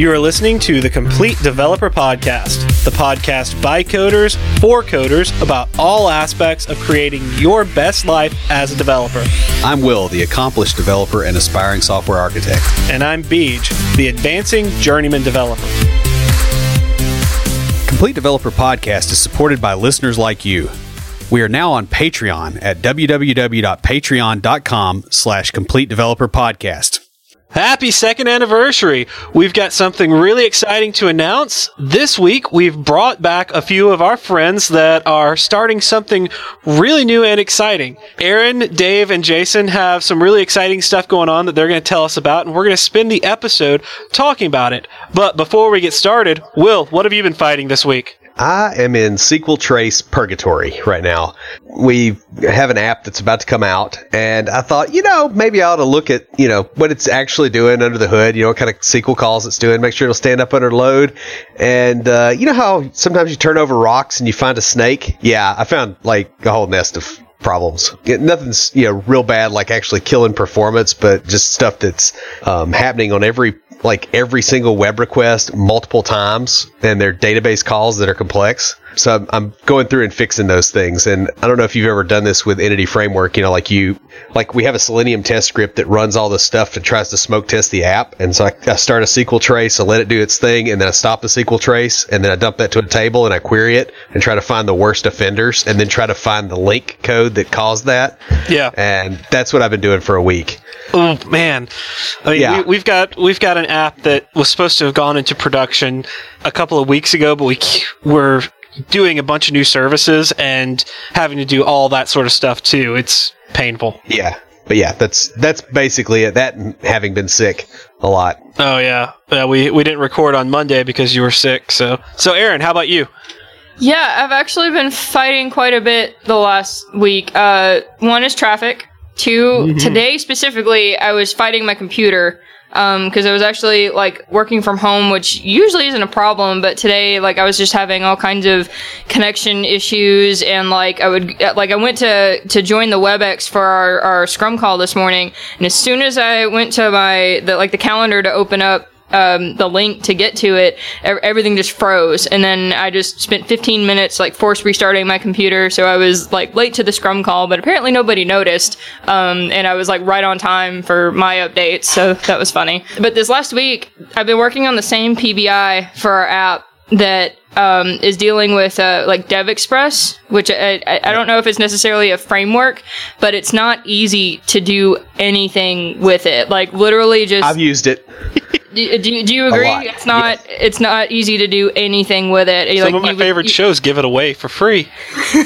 You are listening to the Complete Developer Podcast, the podcast by coders for coders about all aspects of creating your best life as a developer. I'm Will, the accomplished developer and aspiring software architect. And I'm Beej, the advancing journeyman developer. Complete Developer Podcast is supported by listeners like you. We are now on Patreon at www.patreon.com slash complete developer podcast. Happy second anniversary! We've got something really exciting to announce. This week, we've brought back a few of our friends that are starting something really new and exciting. Aaron, Dave, and Jason have some really exciting stuff going on that they're going to tell us about, and we're going to spend the episode talking about it. But before we get started, Will, what have you been fighting this week? I am in SQL Trace Purgatory right now. We have an app that's about to come out, and I thought, you know, maybe I ought to look at, you know, what it's actually doing under the hood, you know, what kind of SQL calls it's doing, make sure it'll stand up under load. And, uh, you know how sometimes you turn over rocks and you find a snake? Yeah, I found like a whole nest of problems. Nothing's you know real bad like actually killing performance, but just stuff that's um, happening on every like every single web request multiple times, and they're database calls that are complex. So I'm, I'm going through and fixing those things. And I don't know if you've ever done this with Entity Framework. You know, like you, like we have a Selenium test script that runs all this stuff and tries to smoke test the app. And so I, I start a SQL trace, I let it do its thing, and then I stop the SQL trace, and then I dump that to a table and I query it and try to find the worst offenders, and then try to find the LINQ code that caused that. Yeah. And that's what I've been doing for a week. Oh man, I mean, Yeah. we, we've got we've got an app that was supposed to have gone into production a couple of weeks ago, but we were doing a bunch of new services and having to do all that sort of stuff too. It's painful. Yeah. But yeah, that's that's basically it. That having been sick a lot. Oh yeah, yeah. We we didn't record on Monday because you were sick. So so Aaron, how about you? Yeah, I've actually been fighting quite a bit the last week. Uh, one is traffic. 2 mm-hmm. today specifically, I was fighting my computer um, because I was actually like working from home, which usually isn't a problem, but today, like, I was just having all kinds of connection issues, and like, I would like I went to to join the WebEx for our, our Scrum call this morning, and as soon as I went to my the like the calendar to open up um, the link to get to it, everything just froze. And then I just spent 15 minutes like force restarting my computer. So I was like late to the scrum call, but apparently nobody noticed. Um, and I was like right on time for my updates. So that was funny. But this last week, I've been working on the same PBI for our app that um, is dealing with uh, like Dev Express, which I, I, I don't know if it's necessarily a framework, but it's not easy to do anything with it. Like literally just I've used it. do, do, you- do you agree? It's not it's not easy to do anything with it. Some Like, of my you would- favorite you- shows give it away for free.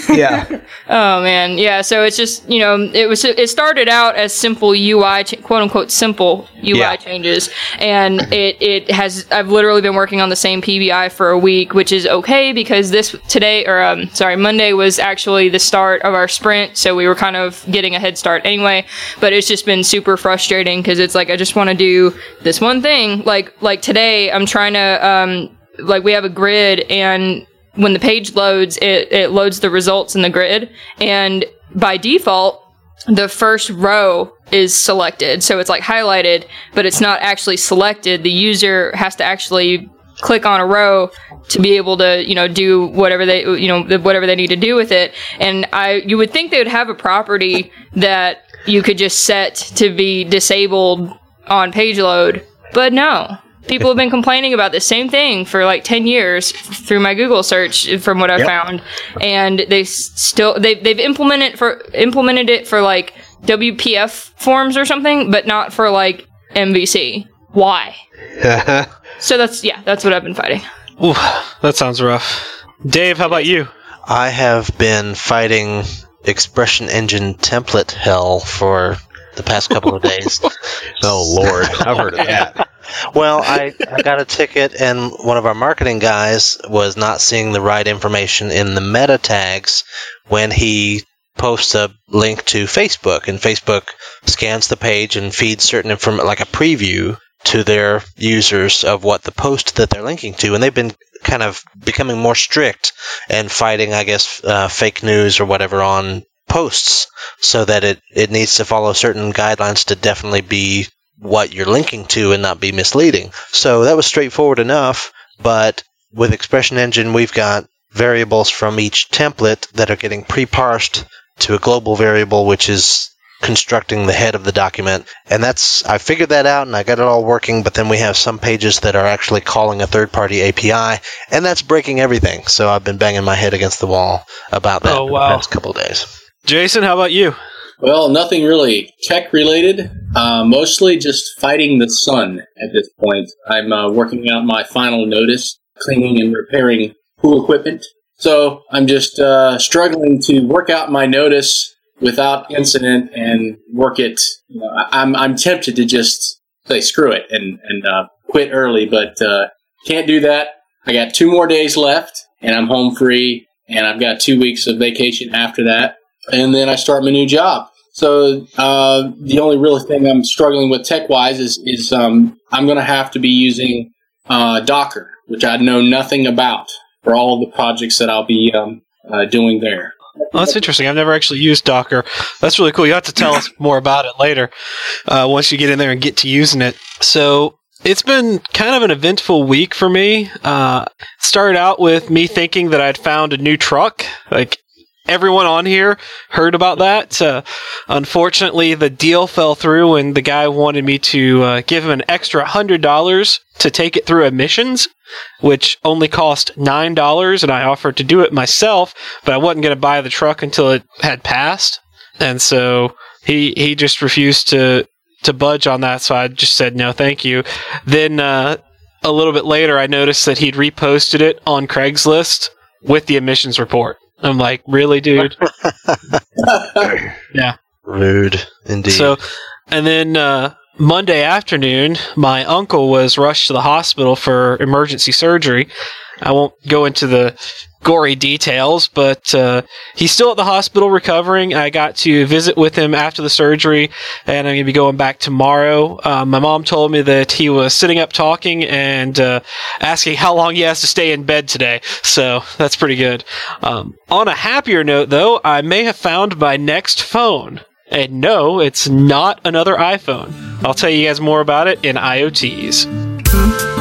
Yeah. Oh man, yeah. So it's just you know it was it started out as simple UI ch- quote unquote simple UI Yeah. changes, and it it has I've literally been working on the same PBI for a week, which is okay because this today or um sorry Monday was actually the start of our sprint, so we were kind of getting a head start anyway. But it's just been super frustrating because it's like I just want to do this one thing. Like like today I'm trying to um like we have a grid and when the page loads, it, it loads the results in the grid. And by default, the first row is selected. So it's like highlighted, but it's not actually selected. The user has to actually click on a row to be able to, you know, do whatever they, you know, whatever they need to do with it. And I, you would think they would have a property that you could just set to be disabled on page load, but no. People have been complaining about the same thing for like 10 years through my Google search from what I Yep. found. And they still they, they've implemented for, implemented it for like WPF forms or something, but not for like MVC. Why? So that's, yeah, that's what I've been fighting. Ooh, that sounds rough. Dave, how about you? I have been fighting expression engine template hell for the past couple of days. oh Lord, I've heard of that. Well, I, I got a ticket, and one of our marketing guys was not seeing the right information in the meta tags when he posts a link to Facebook, and Facebook scans the page and feeds certain information, like a preview, to their users of what the post that they're linking to, and they've been kind of becoming more strict and fighting, I guess, uh, fake news or whatever on posts, so that it, it needs to follow certain guidelines to definitely be what you're linking to and not be misleading. So that was straightforward enough, but with Expression Engine, we've got variables from each template that are getting pre-parsed to a global variable, which is constructing the head of the document. And that's, I figured that out and I got it all working, but then we have some pages that are actually calling a third party API, and that's breaking everything. So I've been banging my head against the wall about that Oh, for wow. the past couple of days. Jason, how about you? Well, nothing really tech related. Uh, mostly just fighting the sun at this point. I'm uh, working out my final notice, cleaning and repairing pool equipment. So I'm just uh, struggling to work out my notice without incident and work it. You know, I'm I'm tempted to just say screw it and and uh, quit early, but uh, can't do that. I got two more days left, and I'm home free, and I've got two weeks of vacation after that and then I start my new job. So uh, the only real thing I'm struggling with tech wise is is um, I'm going to have to be using uh, Docker, which I know nothing about for all the projects that I'll be um, uh, doing there. That's interesting. I've never actually used Docker. That's really cool. You have to tell us more about it later uh, once you get in there and get to using it. So it's been kind of an eventful week for me. Uh, started out with me thinking that I'd found a new truck. Like everyone on here heard about that. Uh, unfortunately, the deal fell through, and the guy wanted me to uh, give him an extra hundred dollars to take it through emissions, which only cost nine dollars, and I offered to do it myself, but I wasn't going to buy the truck until it had passed, and so he he just refused to to budge on that. So I just said no, thank you. Then uh, a little bit later, I noticed that he'd reposted it on Craigslist with the emissions report. I'm like, really, dude? Yeah. Rude, indeed. So, and then uh, Monday afternoon, my uncle was rushed to the hospital for emergency surgery. I won't go into the gory details, but uh, he's still at the hospital recovering. I got to visit with him after the surgery, and I'm going to be going back tomorrow. Uh, my mom told me that he was sitting up talking and uh, asking how long he has to stay in bed today, so that's pretty good. Um, on a happier note, though, I may have found my next phone. And no, it's not another iPhone. I'll tell you guys more about it in IoTs.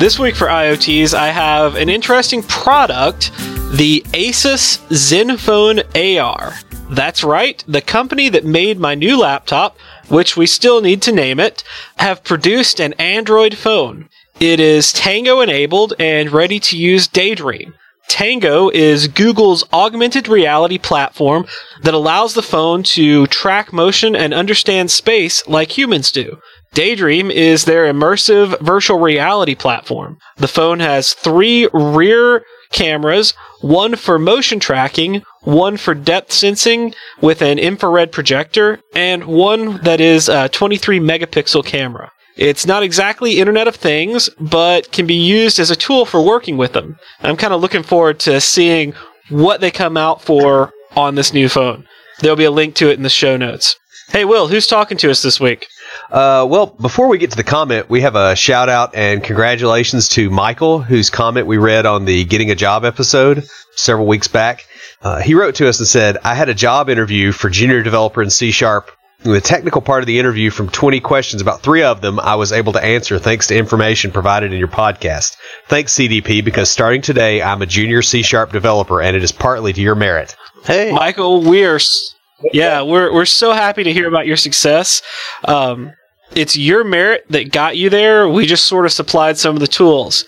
This week for IoTs, I have an interesting product the Asus Zenfone AR. That's right, the company that made my new laptop, which we still need to name it, have produced an Android phone. It is Tango enabled and ready to use Daydream. Tango is Google's augmented reality platform that allows the phone to track motion and understand space like humans do. Daydream is their immersive virtual reality platform. The phone has three rear cameras, one for motion tracking, one for depth sensing with an infrared projector, and one that is a 23 megapixel camera. It's not exactly Internet of Things, but can be used as a tool for working with them. I'm kind of looking forward to seeing what they come out for on this new phone. There'll be a link to it in the show notes. Hey, Will, who's talking to us this week? Uh, well, before we get to the comment, we have a shout out and congratulations to Michael, whose comment we read on the Getting a Job episode several weeks back. Uh, he wrote to us and said, I had a job interview for junior developer in C Sharp. In the technical part of the interview, from 20 questions, about three of them I was able to answer thanks to information provided in your podcast. Thanks, CDP, because starting today, I'm a junior C Sharp developer, and it is partly to your merit. hey, Michael, we are, yeah, we're we're so happy to hear about your success. Um, it's your merit that got you there. We just sort of supplied some of the tools.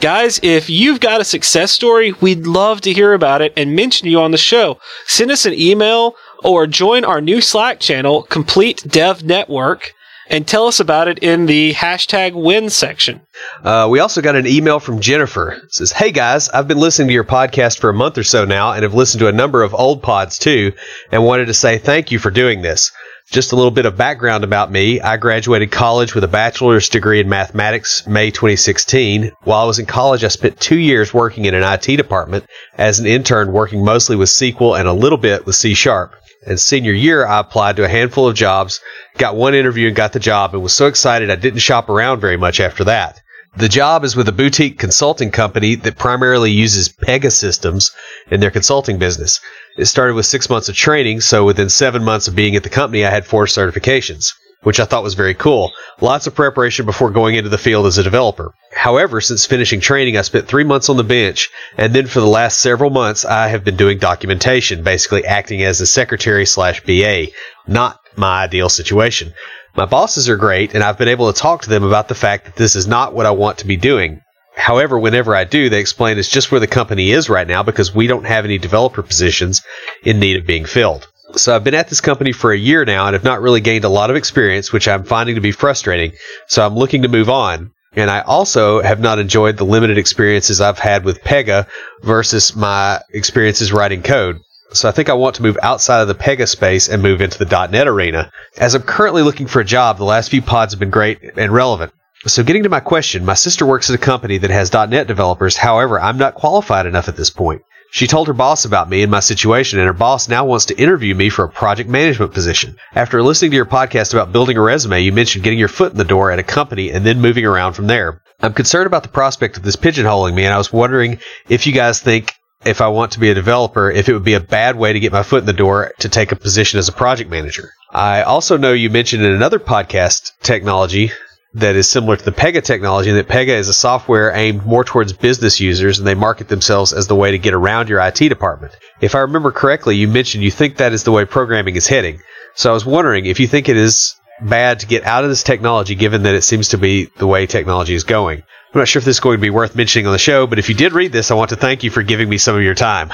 Guys, if you've got a success story, we'd love to hear about it and mention you on the show. Send us an email or join our new Slack channel, Complete Dev Network, and tell us about it in the hashtag win section. Uh, we also got an email from Jennifer. It says, Hey guys, I've been listening to your podcast for a month or so now and have listened to a number of old pods too and wanted to say thank you for doing this. Just a little bit of background about me. I graduated college with a bachelor's degree in mathematics May 2016. While I was in college, I spent two years working in an IT department as an intern working mostly with SQL and a little bit with C Sharp. And senior year, I applied to a handful of jobs, got one interview and got the job, and was so excited I didn't shop around very much after that. The job is with a boutique consulting company that primarily uses Pega systems in their consulting business. It started with six months of training, so within seven months of being at the company, I had four certifications, which I thought was very cool. Lots of preparation before going into the field as a developer. However, since finishing training, I spent three months on the bench, and then for the last several months, I have been doing documentation, basically acting as a secretary slash BA. Not my ideal situation. My bosses are great, and I've been able to talk to them about the fact that this is not what I want to be doing. However, whenever I do, they explain it's just where the company is right now because we don't have any developer positions in need of being filled. So I've been at this company for a year now and have not really gained a lot of experience, which I'm finding to be frustrating. So I'm looking to move on. And I also have not enjoyed the limited experiences I've had with Pega versus my experiences writing code. So I think I want to move outside of the Pega space and move into the .NET arena. As I'm currently looking for a job, the last few pods have been great and relevant. So getting to my question, my sister works at a company that has .NET developers. However, I'm not qualified enough at this point. She told her boss about me and my situation, and her boss now wants to interview me for a project management position. After listening to your podcast about building a resume, you mentioned getting your foot in the door at a company and then moving around from there. I'm concerned about the prospect of this pigeonholing me, and I was wondering if you guys think if I want to be a developer, if it would be a bad way to get my foot in the door to take a position as a project manager. I also know you mentioned in another podcast technology that is similar to the Pega technology, and that Pega is a software aimed more towards business users, and they market themselves as the way to get around your IT department. If I remember correctly, you mentioned you think that is the way programming is heading. So I was wondering if you think it is bad to get out of this technology, given that it seems to be the way technology is going. I'm not sure if this is going to be worth mentioning on the show, but if you did read this, I want to thank you for giving me some of your time.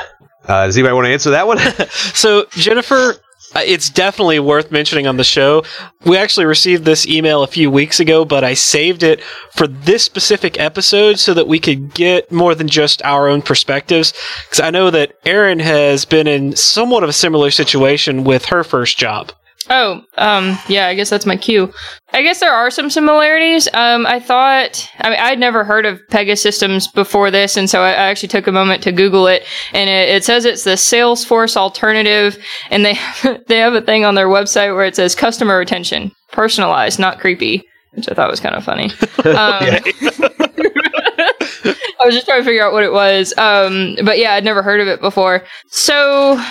Uh, does anybody want to answer that one? So, Jennifer, Uh, it's definitely worth mentioning on the show. We actually received this email a few weeks ago, but I saved it for this specific episode so that we could get more than just our own perspectives. Because I know that Erin has been in somewhat of a similar situation with her first job. Oh, um, yeah, I guess that's my cue. I guess there are some similarities. Um, I thought, I mean, I'd never heard of Pegasystems before this, and so I, I actually took a moment to Google it, and it, it says it's the Salesforce alternative, and they they have a thing on their website where it says customer retention, personalized, not creepy, which I thought was kind of funny. Um, I was just trying to figure out what it was, um, but yeah, I'd never heard of it before. So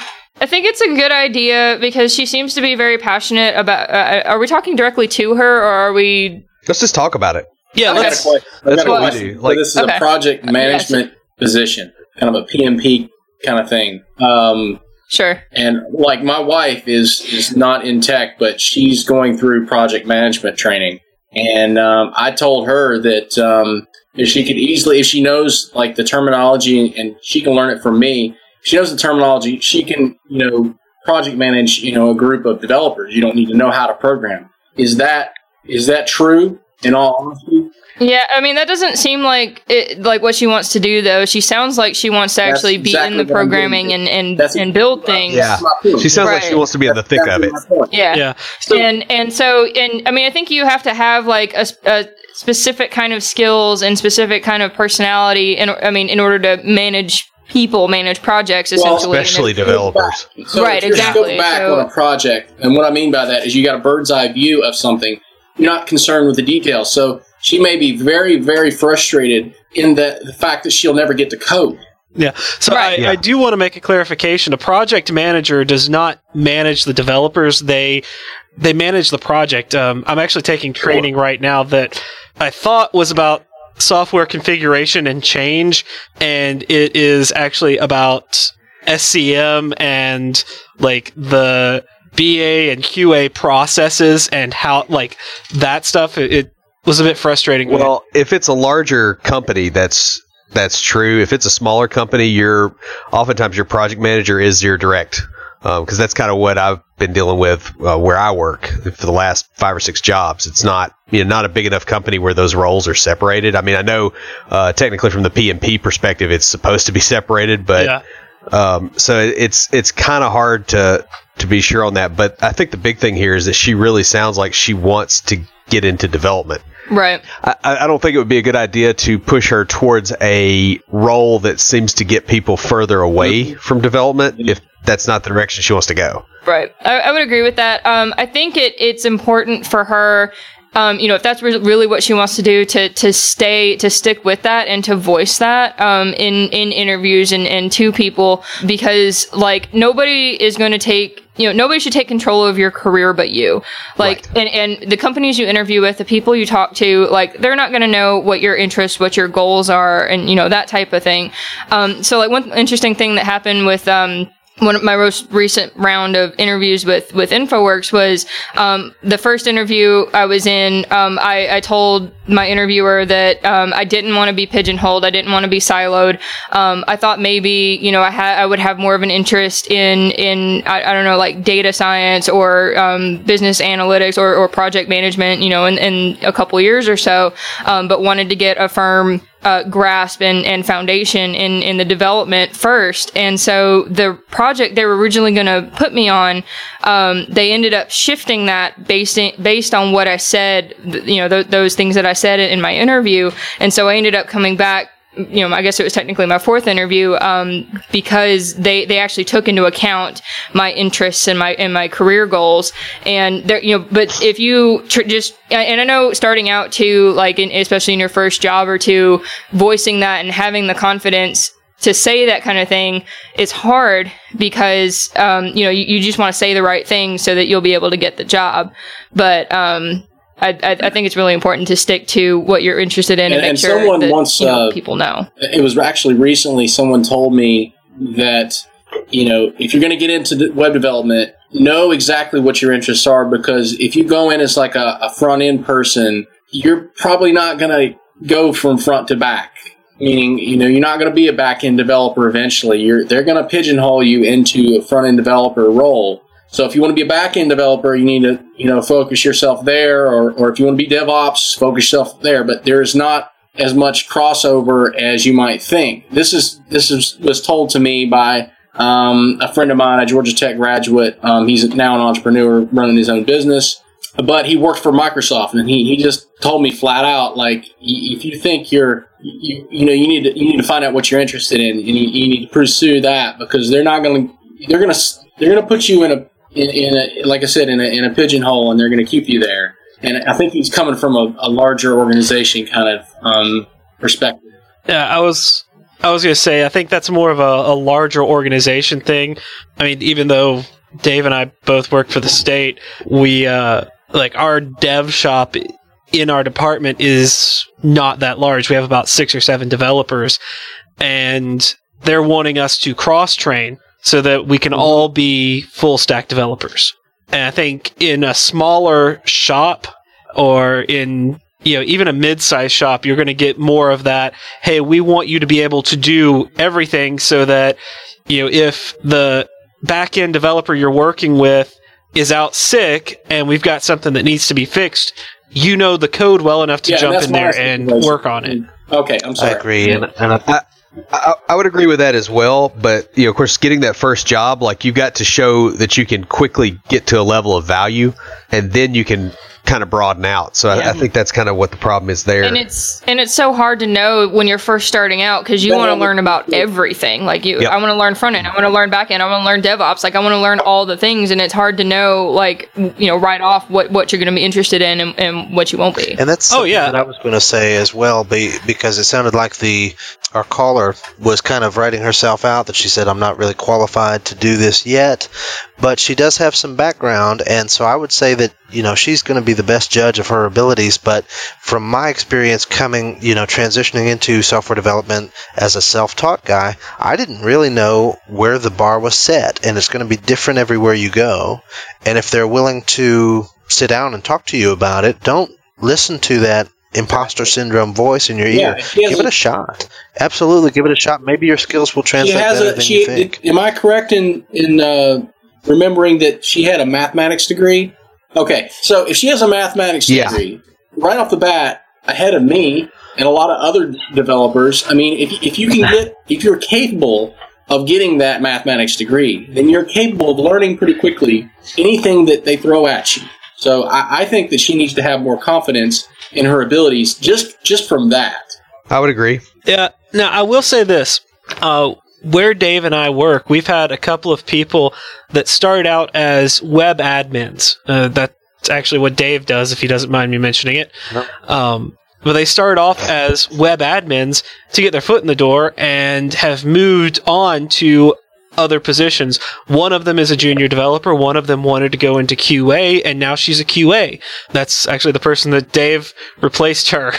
I think it's a good idea because she seems to be very passionate about. Uh, are we talking directly to her, or are we? Let's just talk about it. Yeah, I got a let's. question. I That's got a what we question. do. So this is Okay. a project management position, kind of a PMP kind of thing. Um, Sure. and like my wife is is not in tech, but she's going through project management training. And um, I told her that um, if she could easily, if she knows like the terminology and she can learn it from me, if she knows the terminology, she can you know project manage you know a group of developers. You don't need to know how to program. Is that is that true? In all honesty, Yeah, I mean that doesn't seem like it, like what she wants to do though. She sounds like she wants to That's actually be exactly in the programming and and, That's and build things. Yeah. That's my point. She sounds like she wants to be in the thick of it. Yeah. Yeah. So, and and so and I mean I think you have to have like a specific kind of skills and specific kind of personality and I mean in order to manage people, manage projects essentially. And Especially if- developers. So Right, if you're exactly. Back So- on a project, and what I mean by that is you got a bird's eye view of something. You're not concerned with the details. So she may be very, very frustrated in the, the fact that she'll never get to code. yeah. So Right. I, Yeah. I do want to make a clarification. A project manager does not manage the developers. They they manage the project. Um, I'm actually taking training right now that I thought was about software configuration and change, and it is actually about SCM and like the BA and QA processes and how like that stuff. It, it was a bit frustrating. when it- Well, if it's a larger company, that's that's true. If it's a smaller company, your oftentimes your project manager is your direct, because that's kind of what I've been dealing with uh, where I work for the last five or six jobs. It's not you know not a big enough company where those roles are separated. I mean, I know uh, technically from the PMP perspective, it's supposed to be separated, but yeah. um, so it's it's kind of hard to to be sure on that. But I think the big thing here is that she really sounds like she wants to get into development. right. I, I don't think it would be a good idea to push her towards a role that seems to get people further away from development if that's not the direction she wants to go. Right. I, I would agree with that. Um, I think it, it's important for her um, you know, if that's re- really what she wants to do, to to stay to stick with that and to voice that um, in in interviews and and to people because like nobody is going to take you know nobody should take control of your career but you like and and the companies you interview with the people you talk to like they're not going to know what your interests what your goals are and you know that type of thing um, so like one interesting thing that happened with um, one of my most recent round of interviews with with InfoWorks was um, the first interview I was in. Um, I, I told my interviewer that um, I didn't want to be pigeonholed. I didn't want to be siloed. Um, I thought maybe you know I had I would have more of an interest in in I, I don't know like data science or um, business analytics or, or project management. You know, in, in a couple years or so, um, but wanted to get a firm uh, grasp and, and foundation in, in the development first. And so the project they were originally going to put me on, um, they ended up shifting that based in, based on what I said, you know, th- those things that I said in my interview. And so I ended up coming back you know, I guess it was technically my fourth interview, um, because they, they actually took into account my interests and my, and my career goals. And there, you know, but if you tr- just, and I know starting out too, like, in, especially in your first job or two, voicing that and having the confidence to say that kind of thing is hard because, um, you know, you, you just want to say the right thing so that you'll be able to get the job. But, um, I, I, I think it's really important to stick to what you're interested in and, And- make and sure someone that once, you know, uh, people know. it was actually recently someone told me that you know if you're going to get into web development know exactly what your interests are because if you go in as like a, a front end person you're probably not going to go from front to back. Meaning you know you're not going to be a back end developer eventually. You're they're going to pigeonhole you into a front end developer role so if you want to be a back end developer you need to you know focus yourself there or, or if you want to be devops focus yourself there but there's not as much crossover as you might think. This is this is was told to me by um, a friend of mine, a Georgia Tech graduate. Um, he's now an entrepreneur running his own business, but he worked for Microsoft, and he, he just told me flat out, like, if you think you're, you, you know, you need to you need to find out what you're interested in, and you, you need to pursue that because they're not going to they're going to they're going to put you in a in, in a like I said in a in a pigeonhole, and they're going to keep you there. And I think he's coming from a, a larger organization kind of um, perspective. Yeah, I was I was gonna say I think that's more of a, a larger organization thing. I mean, even though Dave and I both work for the state, we uh, like our dev shop in our department is not that large. We have about six or seven developers, and they're wanting us to cross train so that we can all be full stack developers. And I think in a smaller shop or in you know even a mid-sized shop you're going to get more of that hey we want you to be able to do everything so that you know if the back-end developer you're working with is out sick and we've got something that needs to be fixed you know the code well enough to Yeah, jump in there and situation. work on it Okay, I'm sorry I sorry. agree, and, and I, I, I would agree with that as well, but you know, of course, getting that first job, like you've got to show that you can quickly get to a level of value, and then you can kind of broaden out. So I, I think that's kind of what the problem is there. And it's and it's so hard to know when you're first starting out because you want to learn about everything. Like you, Yep. I want to learn front end, I want to learn back end, I want to learn DevOps. Like I want to learn all the things, and it's hard to know like you know right off what what you're going to be interested in and, and what you won't be. And that's Oh, yeah. that I was going to say as well, be, because it sounded like the our caller was kind of writing herself out that she said I'm not really qualified to do this yet, but she does have some background, and so I would say that you know she's going to be the best judge of her abilities. But from my experience coming, you know, transitioning into software development as a self-taught guy, I didn't really know where the bar was set, and it's going to be different everywhere you go. And if they're willing to sit down and talk to you about it, don't listen to that imposter syndrome voice in your Yeah, ear. Give it a- shot. Absolutely, give it a shot. Maybe your skills will She translate has better a. than She you think. am I correct in in uh, remembering that she had a mathematics degree? Okay, so if she has a mathematics Yeah. degree, right off the bat, ahead of me and a lot of other developers, I mean, if if you can get if you're capable of getting that mathematics degree, then you're capable of learning pretty quickly anything that they throw at you. So I, I think that she needs to have more confidence in her abilities just just from that. I would agree. Yeah. Now I will say this: uh, where Dave and I work, we've had a couple of people that started out as web admins. Uh, that It's actually what Dave does, if he doesn't mind me mentioning it. Um, but they started off as web admins to get their foot in the door and have moved on to other positions. One of them is a junior developer. One of them wanted to go into QA, and now she's a QA. That's actually the person that Dave replaced her.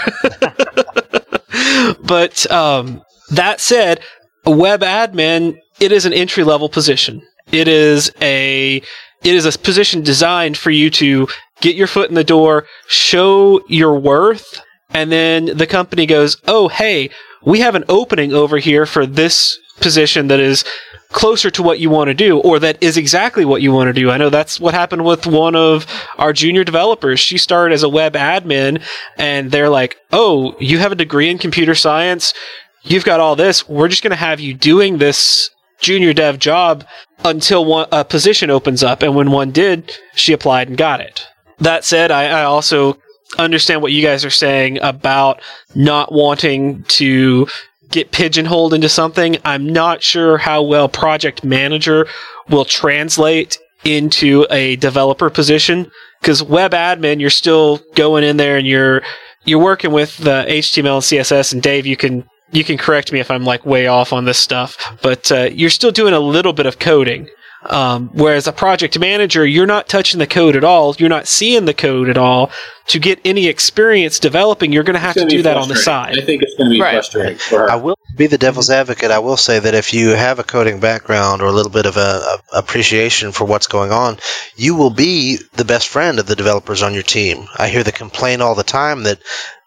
but um, that said, a web admin, it is an entry level position. It is a it is a position designed for you to get your foot in the door, show your worth, and then the company goes, "Oh, hey, we have an opening over here for this position that is closer to what you want to do or that is exactly what you want to do. I know that's what happened with one of our junior developers. She started as a web admin and they're like, "Oh, you have a degree in computer science. You've got all this. We're just going to have you doing this junior dev job until one, a position opens up." And when one did, she applied and got it. That said, I, I also understand what you guys are saying about not wanting to get pigeonholed into something. I'm not sure how well project manager will translate into a developer position because web admin, you're still going in there and you're you're working with the HTML and CSS. And Dave, you can you can correct me if I'm like way off on this stuff, but uh, you're still doing a little bit of coding. Um, whereas a project manager, you're not touching the code at all. You're not seeing the code at all. To get any experience developing, you're going to have to do that on the side. I think it's going to be Right. frustrating for her. I will be the devil's advocate. I will say that if you have a coding background or a little bit of a, a appreciation for what's going on, you will be the best friend of the developers on your team. I hear the complaint all the time that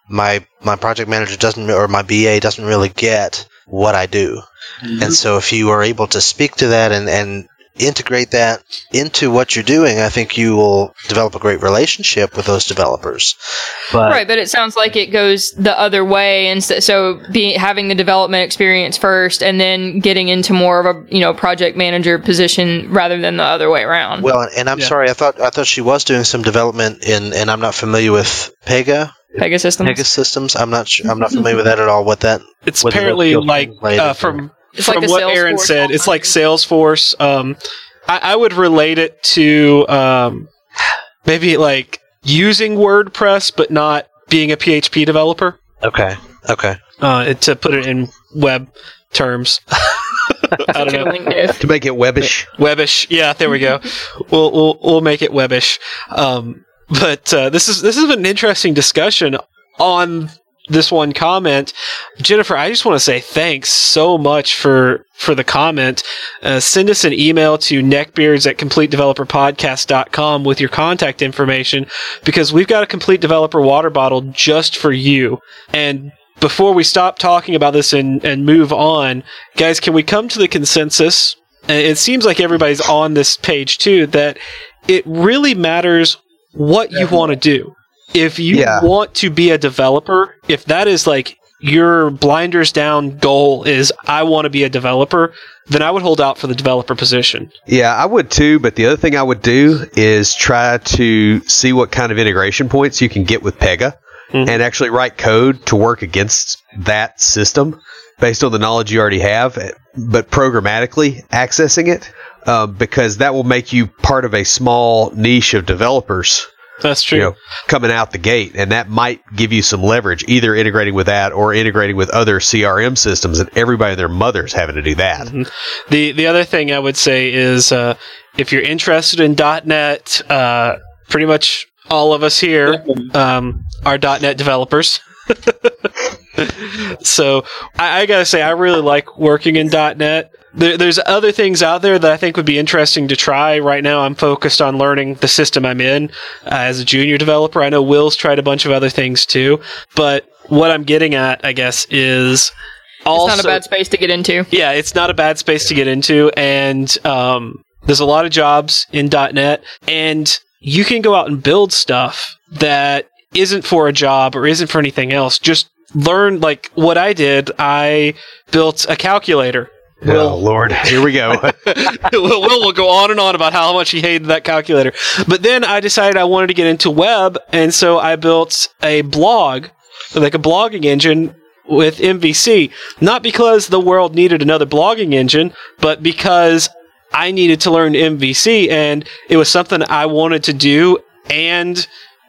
my my project manager doesn't or my BA doesn't really get what I do. Mm-hmm. And so if you are able to speak to that and, and integrate that into what you're doing, I think you will develop a great relationship with those developers. But right, but it sounds like it goes the other way, and so, so be, having the development experience first, and then getting into more of a you know project manager position rather than the other way around. Well, and I'm Yeah. sorry. I thought I thought she was doing some development in, and I'm not familiar with Pega Pegasystems. Pega systems. I'm not sure, I'm not familiar with that at all. What that It's Whether apparently like uh, from It's from like the what Aaron said. It's like. Salesforce. Um, I, I would relate it to um, maybe like using WordPress, but not being a PHP developer. okay okay Uh, it- to put it in web terms. I don't know. To make it webbish. Webish. Yeah, there we go. we'll we'll we'll make it webish. Um, but uh, this is this is an interesting discussion on this one comment. Jennifer, I just want to say thanks so much for for the comment. Uh, send us an email to neckbeards at completedeveloperpodcast.com with your contact information because we've got a complete developer water bottle just for you. And before we stop talking about this and, and move on, guys, can we come to the consensus? It seems like everybody's on this page too that it really matters what you want to do. If you Yeah. want to be a developer, if that is like your blinders down goal is I want to be a developer, then I would hold out for the developer position. Yeah, I would too. But the other thing I would do is try to see what kind of integration points you can get with Pega Mhm. and actually write code to work against that system based on the knowledge you already have, but programmatically accessing it uh, because that will make you part of a small niche of developers. That's true. You know, coming out the gate, and that might give you some leverage, either integrating with that or integrating with other CRM systems, and everybody and their mothers having to do that. The the other thing I would say is uh, if you're interested in .NET, uh, pretty much all of us here um, are .NET developers. so I, I gotta say I really like working in .NET. There, there's other things out there that I think would be interesting to try. Right now, I'm focused on learning the system I'm in uh, as a junior developer. I know Will's tried a bunch of other things too, but what I'm getting at, I guess, is also it's not a bad space to get into. yeah, it's not a bad space to get into, and um, there's a lot of jobs in .NET, and you can go out and build stuff that isn't for a job or isn't for anything else. Just learn, like what I did. I built a calculator. Oh Lord, here we go. Will Will will go on and on about how much he hated that calculator. But then I decided I wanted to get into web, and so I built a blog, like a blogging engine with MVC. Not because the world needed another blogging engine, but because I needed to learn MVC, and it was something I wanted to do and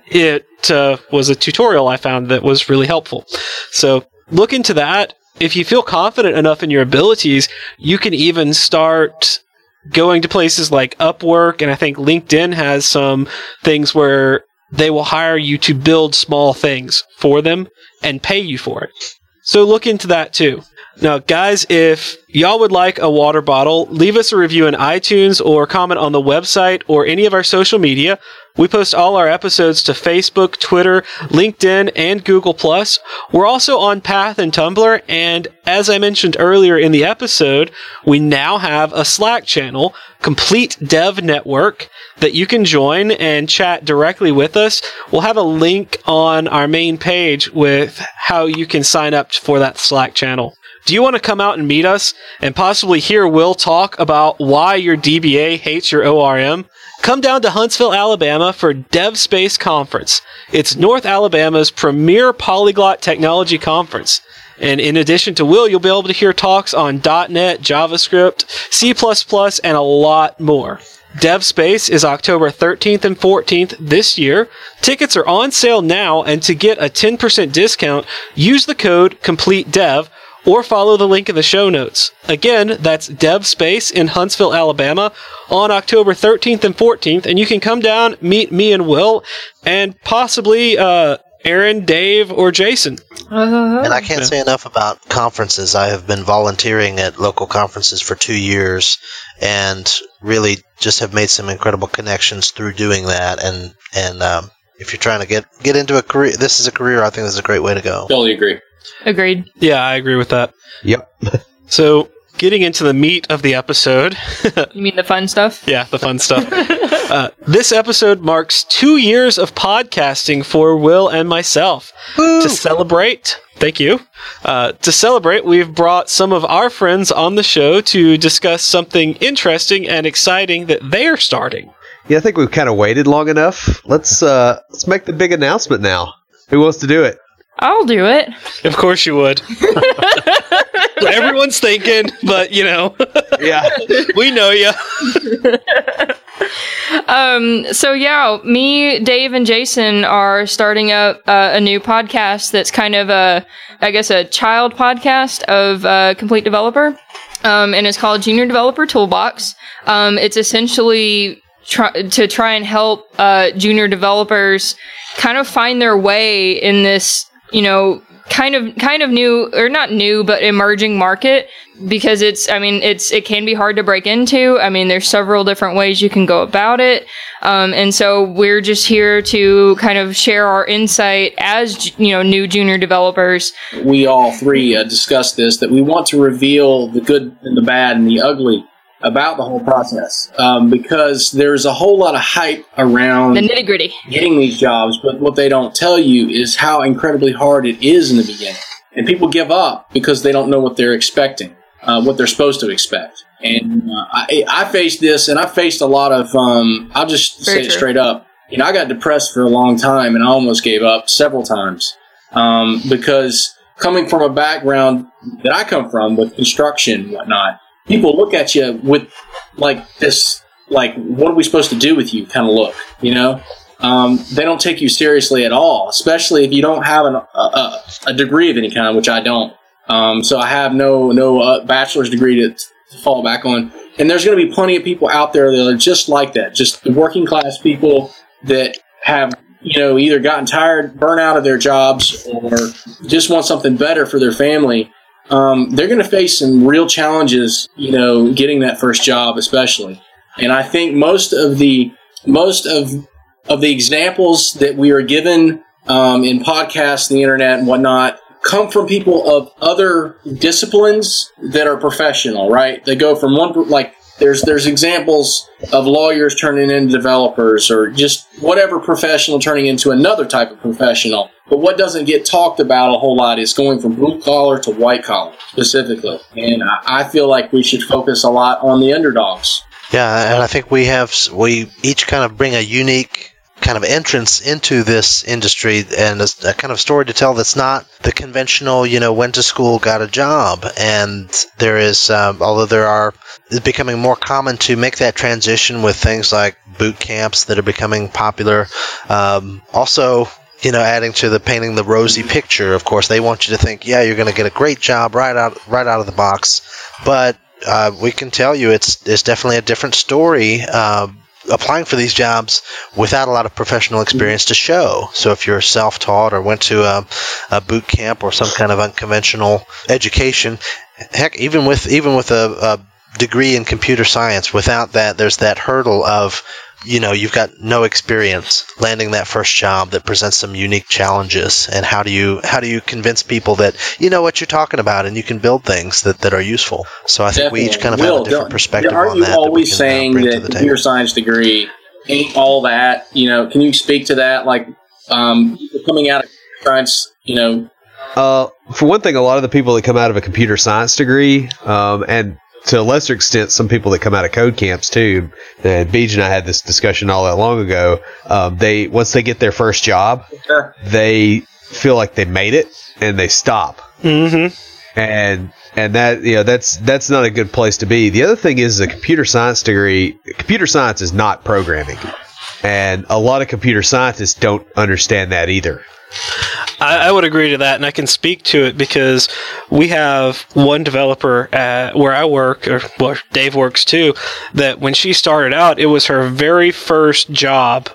it uh, was a tutorial I found that was really helpful. So look into that. If you feel confident enough in your abilities, you can even start going to places like Upwork, and I think LinkedIn has some things where they will hire you to build small things for them and pay you for it. So look into that too. Now, guys, if y'all would like a water bottle, leave us a review in iTunes or comment on the website or any of our social media. We post all our episodes to Facebook, Twitter, LinkedIn, and Google+. We're also on Path and Tumblr, and as I mentioned earlier in the episode, we now have a Slack channel, Complete Dev Network, that you can join and chat directly with us. We'll have a link on our main page with how you can sign up for that Slack channel. Do you want to come out and meet us and possibly hear Will talk about why your DBA hates your ORM? Come down to Huntsville, Alabama for DevSpace Conference. It's North Alabama's premier polyglot technology conference. And in addition to Will, you'll be able to hear talks on .NET, JavaScript, C++, and a lot more. DevSpace is October 13th and 14th this year. Tickets are on sale now, and to get a 10% discount, use the code COMPLETEDEV or follow the link in the show notes. Again, that's Dev Space in Huntsville, Alabama on October 13th and 14th, and you can come down, meet me and Will, and possibly uh, Aaron, Dave, or Jason. And I can't say enough about conferences. I have been volunteering at local conferences for two years, and really just have made some incredible connections through doing that. And and um, if you're trying to get get into a career, this is a career. I think this is a great way to go. Totally agree. Agreed. Yeah, I agree with that. Yep. So, getting into the meat of the episode, You mean the fun stuff? yeah, the fun stuff. uh, this episode marks two years of podcasting for Will and myself. To celebrate, thank you. Uh, to celebrate, we've brought some of our friends on the show to discuss something interesting and exciting that they're starting. Yeah, I think we've kind of waited long enough. Let's uh let's make the big announcement now. Who wants to do it? I'll do it. Of course, you would. Everyone's thinking, but you know, Yeah. we know you. Um, so yeah, me, Dave, and Jason are starting up uh, a new podcast that's kind of a, I guess, a child podcast of uh, Complete Developer, um, and it's called Junior Developer Toolbox. Um, it's essentially try- to try and help uh, junior developers kind of find their way in this, you know, kind of kind of new or not new but emerging market because it's i mean it's it can be hard to break into. I mean there's several different ways you can go about it. Um, and so we're just here to kind of share our insight as you know new junior developers. We all three uh, discussed this that we want to reveal the good and the bad and the ugly about the whole process um, because there's a whole lot of hype around the nitty gritty getting these jobs, but what they don't tell you is how incredibly hard it is in the beginning. And people give up because they don't know what they're expecting, uh, what they're supposed to expect. And uh, I, I faced this, and I faced a lot of. Um, I'll just Very say it straight up. You know, I got depressed for a long time, and I almost gave up several times um, because coming from a background that I come from with construction and whatnot, people look at you with like this, like, what are we supposed to do with you kind of look, you know? Um, they don't take you seriously at all, especially if you don't have an, a, a, degree of any kind, which I don't. Um, so I have no no uh, bachelor's degree to, to fall back on. And there's going to be plenty of people out there that are just like that, just working class people that have you know either gotten tired, burnt out of their jobs, or just want something better for their family. Um, they're going to face some real challenges, you know, getting that first job, especially. And I think most of the most of of the examples that we are given um, in podcasts, the internet, and whatnot come from people of other disciplines that are professional, right? They go from one like there's there's examples of lawyers turning into developers or just whatever professional turning into another type of professional. But what doesn't get talked about a whole lot is going from blue collar to white collar specifically. And I, I feel like we should focus a lot on the underdogs. Yeah, and I think we have we each kind of bring a unique kind of entrance into this industry and a, a, kind of story to tell that's not the conventional, you know, went to school, got a job. And there is, um, although there are, it's becoming more common to make that transition with things like boot camps that are becoming popular. Um, also, you know, adding to the painting the rosy picture. Of course, they want you to think, yeah, you're going to get a great job right out right out of the box. But uh, we can tell you, it's it's definitely a different story. Uh, applying for these jobs without a lot of professional experience to show. So if you're self-taught or went to a, a boot camp or some kind of unconventional education, heck, even with even with a, a degree in computer science, without that, there's that hurdle of you know you've got no experience landing that first job that presents some unique challenges. And how do you how do you convince people that you know what you're talking about and you can build things that, that are useful? So i think we each kind of Will, have a different don't- perspective aren't on you that that we always can, uh, saying bring that the computer science degree ain't all that? You know, can you speak to that? Like, um, people coming out of science, you know, Uh, for one thing, a lot of the people that come out of a computer science degree, um, and to a lesser extent, some people that come out of code camps too. And Beej and I had this discussion all that long ago. Um, they once they get their first job, Sure. they feel like they made it and they stop. Mm-hmm. and and that you know that's that's not a good place to be. The other thing is a computer science degree. Computer science is not programming, and a lot of computer scientists don't understand that either. I, I would agree to that, and I can speak to it because we have one developer at where I work, or well, Dave works too. That when she started out, it was her very first job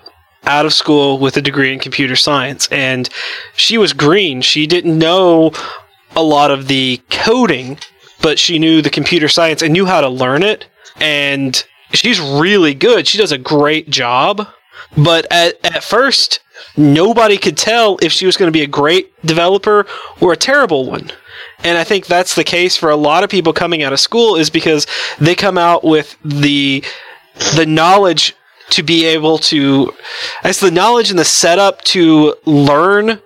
out of school with a degree in computer science, and she was green. She didn't know a lot of the coding, but she knew the computer science and knew how to learn it. And she's really good. She does a great job. But at, at first, nobody could tell if she was going to be a great developer or a terrible one. And I think that's the case for a lot of people coming out of school is because they come out with the the knowledge to be able to as the knowledge and the setup to learn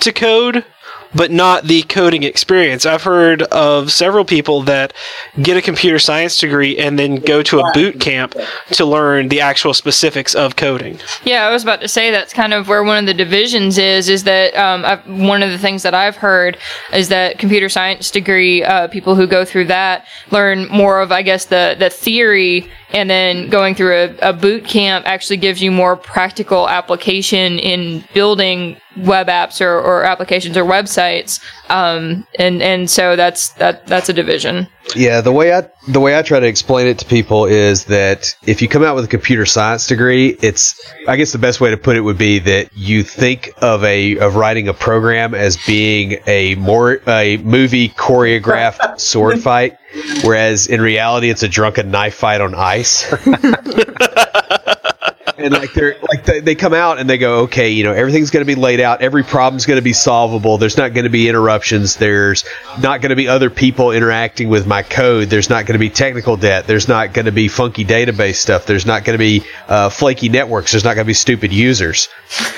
to code but not the coding experience. I've heard of several people that get a computer science degree and then go to a boot camp to learn the actual specifics of coding. Yeah, I was about to say that's kind of where one of the divisions is. Is that um, one of the things that I've heard is that computer science degree uh, people who go through that learn more of, I guess, the the theory, and then going through a, a boot camp actually gives you more practical application in building web apps or, or applications or websites. Um, and and so that's that that's a division. Yeah, the way I the way I try to explain it to people is that if you come out with a computer science degree, it's I guess the best way to put it would be that you think of a of writing a program as being a more a movie choreographed sword fight, whereas in reality it's a drunken knife fight on ice. and like they're like they, they come out and they go okay you know everything's going to be laid out. Every problem's going to be solvable. There's not going to be interruptions. There's not going to be other people interacting with my code. There's not going to be technical debt. There's not going to be funky database stuff. There's not going to be uh, flaky networks. There's not going to be stupid users.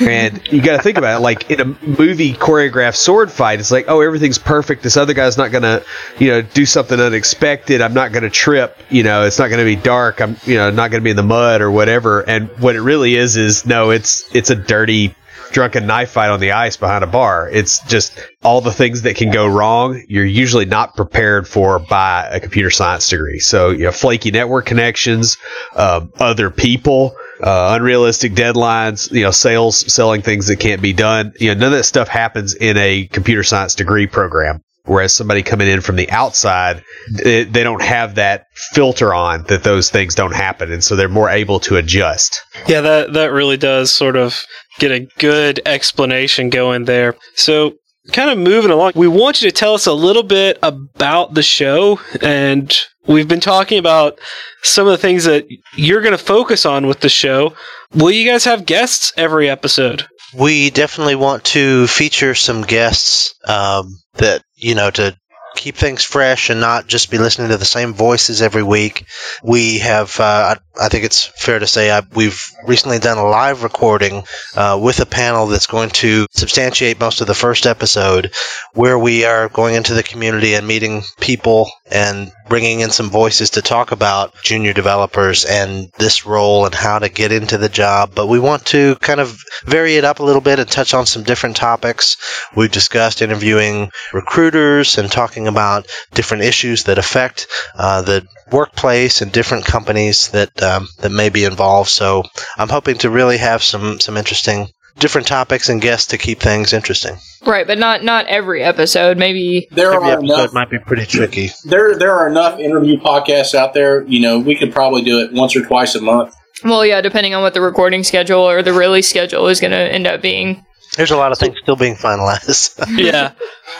And you got to think about it like in a movie choreographed sword fight it's like oh everything's perfect. This other guy's not going to you know do something unexpected. I'm not going to trip. You know it's not going to be dark. I'm you know not going to be in the mud or whatever. And what it really is is no it's it's a dirty drunken knife fight on the ice behind a bar. It's just all the things that can go wrong you're usually not prepared for by a computer science degree. So you know flaky network connections um, other people uh, unrealistic deadlines you know sales selling things that can't be done. You know none of that stuff happens in a computer science degree program whereas somebody coming in from the outside they, they don't have that filter on that those things don't happen and so they're more able to adjust Yeah, that that really does sort of get a good explanation going there. So, kind of moving along, we want you to tell us a little bit about the show and we've been talking about some of the things that you're going to focus on with the show. Will you guys have guests every episode? We definitely want to feature some guests um, that you know to keep things fresh and not just be listening to the same voices every week. We have, uh, I, think it's fair to say, I, we've recently done a live recording uh, with a panel that's going to substantiate most of the first episode, where we are going into the community and meeting people and bringing in some voices to talk about junior developers and this role and how to get into the job. But we want to kind of vary it up a little bit and touch on some different topics. We've discussed interviewing recruiters and talking about different issues that affect uh, the workplace and different companies that um, that may be involved. So I'm hoping to really have some some interesting different topics and guests to keep things interesting. Right, but not not every episode. Maybe There Every are episode enough. might be pretty tricky. There, there are enough interview podcasts out there. You know, we could probably do it once or twice a month. well, yeah, depending on what the recording schedule or the release schedule is going to end up being. There's a lot of things still being finalized. yeah.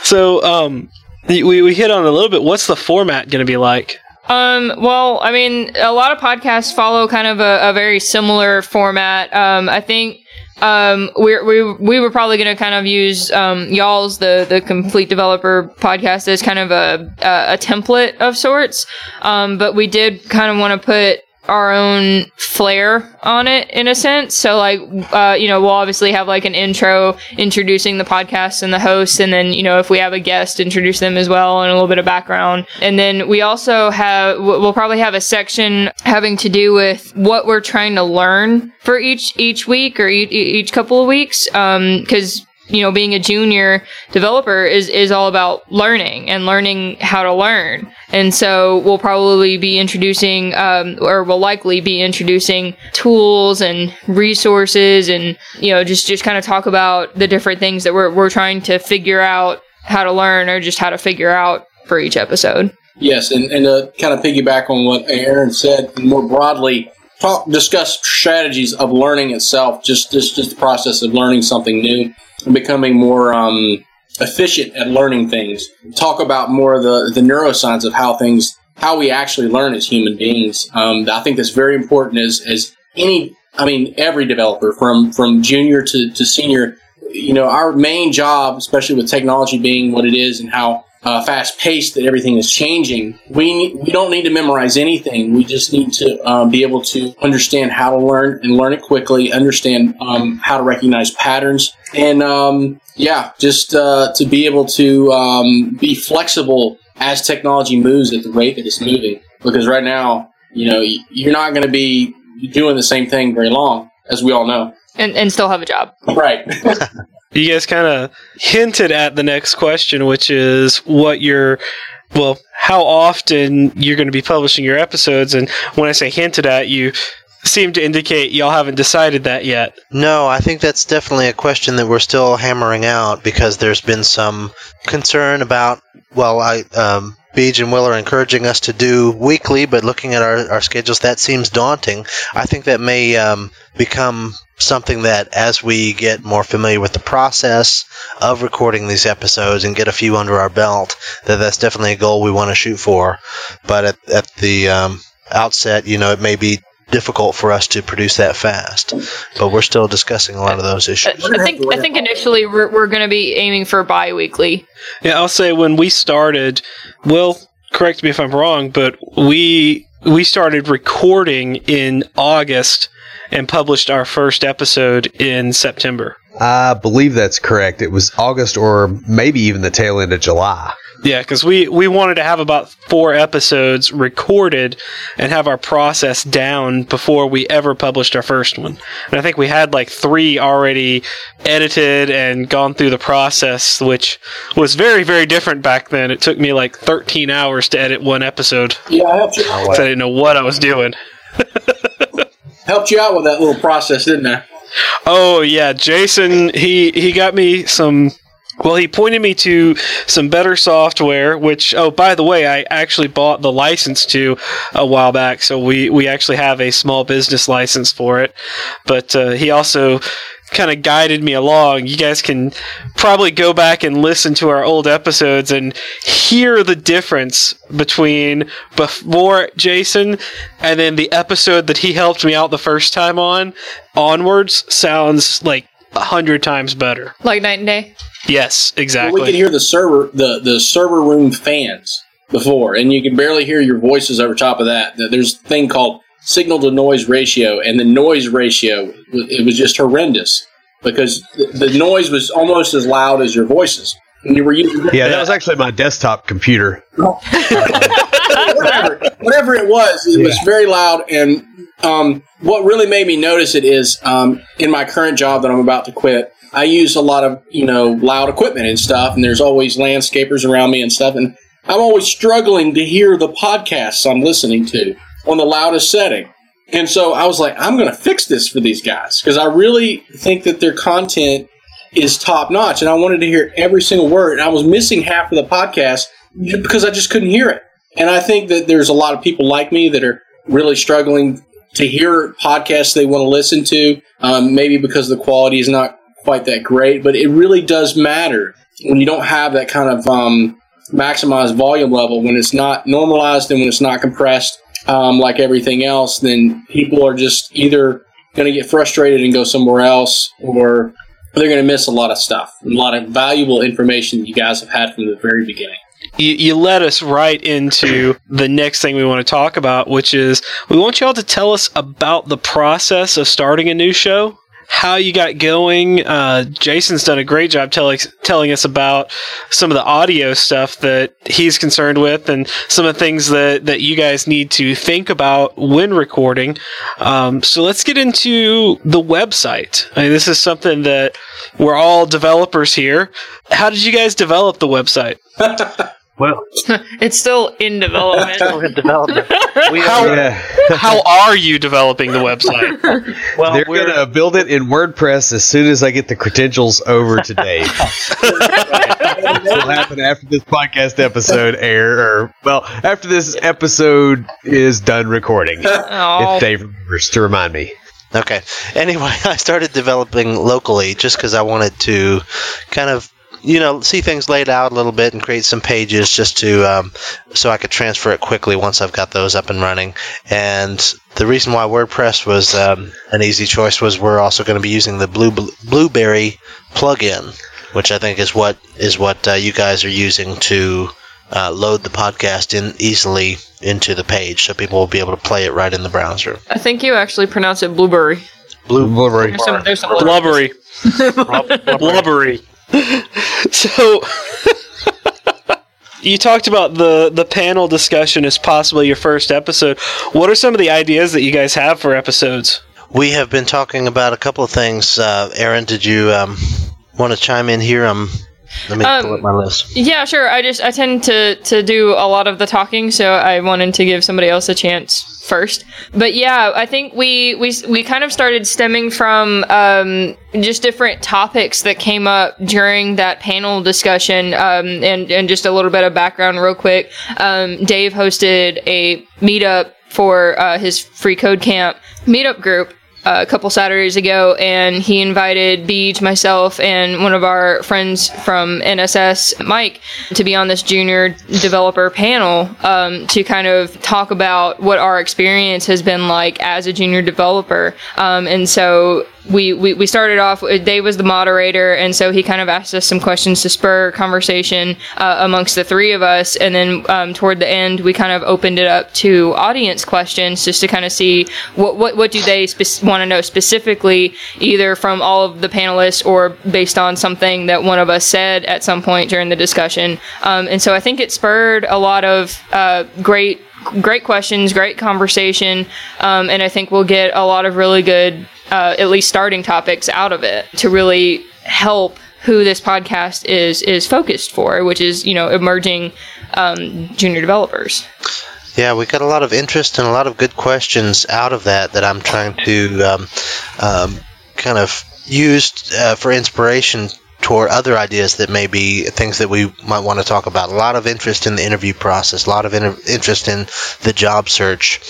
So, um, we, we hit on a little bit. What's the format going to be like? Um, well, I mean, a lot of podcasts follow kind of a, a very similar format. Um, I think um, we're, we we were probably going to kind of use um, y'all's the the complete developer podcast as kind of a a, a template of sorts. Um, but we did kind of want to put our own flair on it in a sense. So like uh, you know, we'll obviously have like an intro introducing the podcast and the host and then, you know, if we have a guest, introduce them as well and a little bit of background. And then we also have we'll probably have a section having to do with what we're trying to learn for each each week or each, couple of weeks um cuz you know, being a junior developer is, is all about learning and learning how to learn. And so we'll probably be introducing, um, or will likely be introducing tools and resources and, you know, just, just kind of talk about the different things that we're, we're trying to figure out how to learn or just how to figure out for each episode. Yes, and and to kind of piggyback on what Aaron said, more broadly, talk discuss strategies of learning itself. Just just just the process of learning something new and becoming more um, efficient at learning things. Talk about more of the the neuroscience of how things how we actually learn as human beings. Um, I think that's very important as as any. I mean, every developer from from junior to, to senior. You know, our main job, especially with technology being what it is and how uh, fast paced that everything is changing. We we don't need to memorize anything. We just need to um, be able to understand how to learn and learn it quickly. Understand um, how to recognize patterns, and um, yeah, just uh, to be able to um, be flexible as technology moves at the rate that it's moving. Because right now, you know, you're not going to be doing the same thing very long, as we all know. And, and still have a job. Right. You guys kind of hinted at the next question, which is what your, well, how often you're going to be publishing your episodes. And when I say hinted at, you seem to indicate y'all haven't decided that yet. No, I think that's definitely a question that we're still hammering out because there's been some concern about. Well, I um, Beej and Will are encouraging us to do weekly, but looking at our, our schedules, that seems daunting. I think that may um, become something that, as we get more familiar with the process of recording these episodes and get a few under our belt, that that's definitely a goal we want to shoot for. But at, at the um, outset, you know, it may be difficult for us to produce that fast. But we're still discussing a lot of those issues. I think I think initially we're, we're going to be aiming for bi-weekly. Yeah, I'll say when we started, Will, correct me if I'm wrong, but we we started recording in August and published our first episode in September. I believe that's correct. It was August or maybe even the tail end of July. Yeah, because we, we wanted to have about four episodes recorded and have our process down before we ever published our first one. And I think we had like three already edited and gone through the process, which was very, very different back then. It took me like 13 hours to edit one episode. yeah, I helped you, 'cause I didn't know what I was doing. helped you out with that little process, didn't I? Oh yeah, Jason. He he got me some. Well, he pointed me to some better software. Which oh, by the way, I actually bought the license to a while back. So we we actually have a small business license for it. But uh, he also kind of guided me along. You guys can probably go back and listen to our old episodes and hear the difference between before Jason and then the episode that he helped me out the first time on onwards sounds like a hundred times better. Like night and day. Yes, Well, exactly. we could hear the server the the server room fans before, and you could barely hear your voices over top of that. There's a thing called signal to noise ratio, and the noise ratio it was just horrendous because the, the noise was almost as loud as your voices. And you were using Yeah, that was actually my desktop computer. whatever, whatever it was, it was very loud. And um, what really made me notice it is um, in my current job that I'm about to quit, I use a lot of you know loud equipment and stuff, and there's always landscapers around me and stuff. And I'm always struggling to hear the podcasts I'm listening to on the loudest setting. And so I was like, I'm going to fix this for these guys because I really think that their content is top notch. And I wanted to hear every single word. And I was missing half of the podcast because I just couldn't hear it. And I think that there's a lot of people like me that are really struggling to hear podcasts they want to listen to, um, maybe because the quality is not quite that great, but it really does matter when you don't have that kind of um, maximized volume level, when it's not normalized and when it's not compressed um, like everything else, then people are just either going to get frustrated and go somewhere else or they're going to miss a lot of stuff, a lot of valuable information you guys have had from the very beginning you, you led us right into the next thing we want to talk about, which is we want y'all to tell us about the process of starting a new show how you got going. Uh, Jason's done a great job telling telling us about some of the audio stuff that he's concerned with, and some of the things that that you guys need to think about when recording. Um, so let's get into the website. I mean, this is something that we're all developers here. How did you guys develop the website? Well, it's still in development. still in development. We how, yeah. how are you developing the website? Well, they're going to build it in WordPress as soon as I get the credentials over today. It'll happen after this podcast episode air, or well, after this episode is done recording. Oh. If Dave remembers to remind me. Okay. Anyway, I started developing locally just because I wanted to kind of you know, see things laid out a little bit and create some pages just to um, so I could transfer it quickly once I've got those up and running. And the reason why WordPress was um, an easy choice was we're also going to be using the Blue Blubrry plugin, which I think is what is what uh, you guys are using to uh, load the podcast in easily into the page, so people will be able to play it right in the browser. I think you actually pronounce it Blueberry. Blue Blueberry. There's some, there's some blubbery. blubbery. so you talked about the the panel discussion as possibly your first episode. What are some of the ideas that you guys have for episodes? We have been talking about a couple of things. Uh, Aaron, did you um, want to chime in here? Um, let me um, pull up my list. Yeah, sure. I just I tend to to do a lot of the talking, so I wanted to give somebody else a chance first. But yeah, I think we we we kind of started stemming from um, just different topics that came up during that panel discussion, um, and and just a little bit of background, real quick. Um, Dave hosted a meetup for uh, his free code camp meetup group a couple Saturdays ago, and he invited Beej, myself, and one of our friends from NSS, Mike, to be on this junior developer panel um, to kind of talk about what our experience has been like as a junior developer. Um, and so we, we, we started off, Dave was the moderator, and so he kind of asked us some questions to spur conversation uh, amongst the three of us. And then um, toward the end, we kind of opened it up to audience questions just to kind of see what, what, what do they spe- want to know specifically, either from all of the panelists or based on something that one of us said at some point during the discussion. Um, and so I think it spurred a lot of uh, great great questions, great conversation, um, and I think we'll get a lot of really good uh, at least starting topics out of it to really help who this podcast is is focused for, which is you know emerging um, junior developers. Yeah, we got a lot of interest and a lot of good questions out of that that I'm trying to um, um, kind of use uh, for inspiration toward other ideas that may be things that we might want to talk about. A lot of interest in the interview process, a lot of inter- interest in the job search.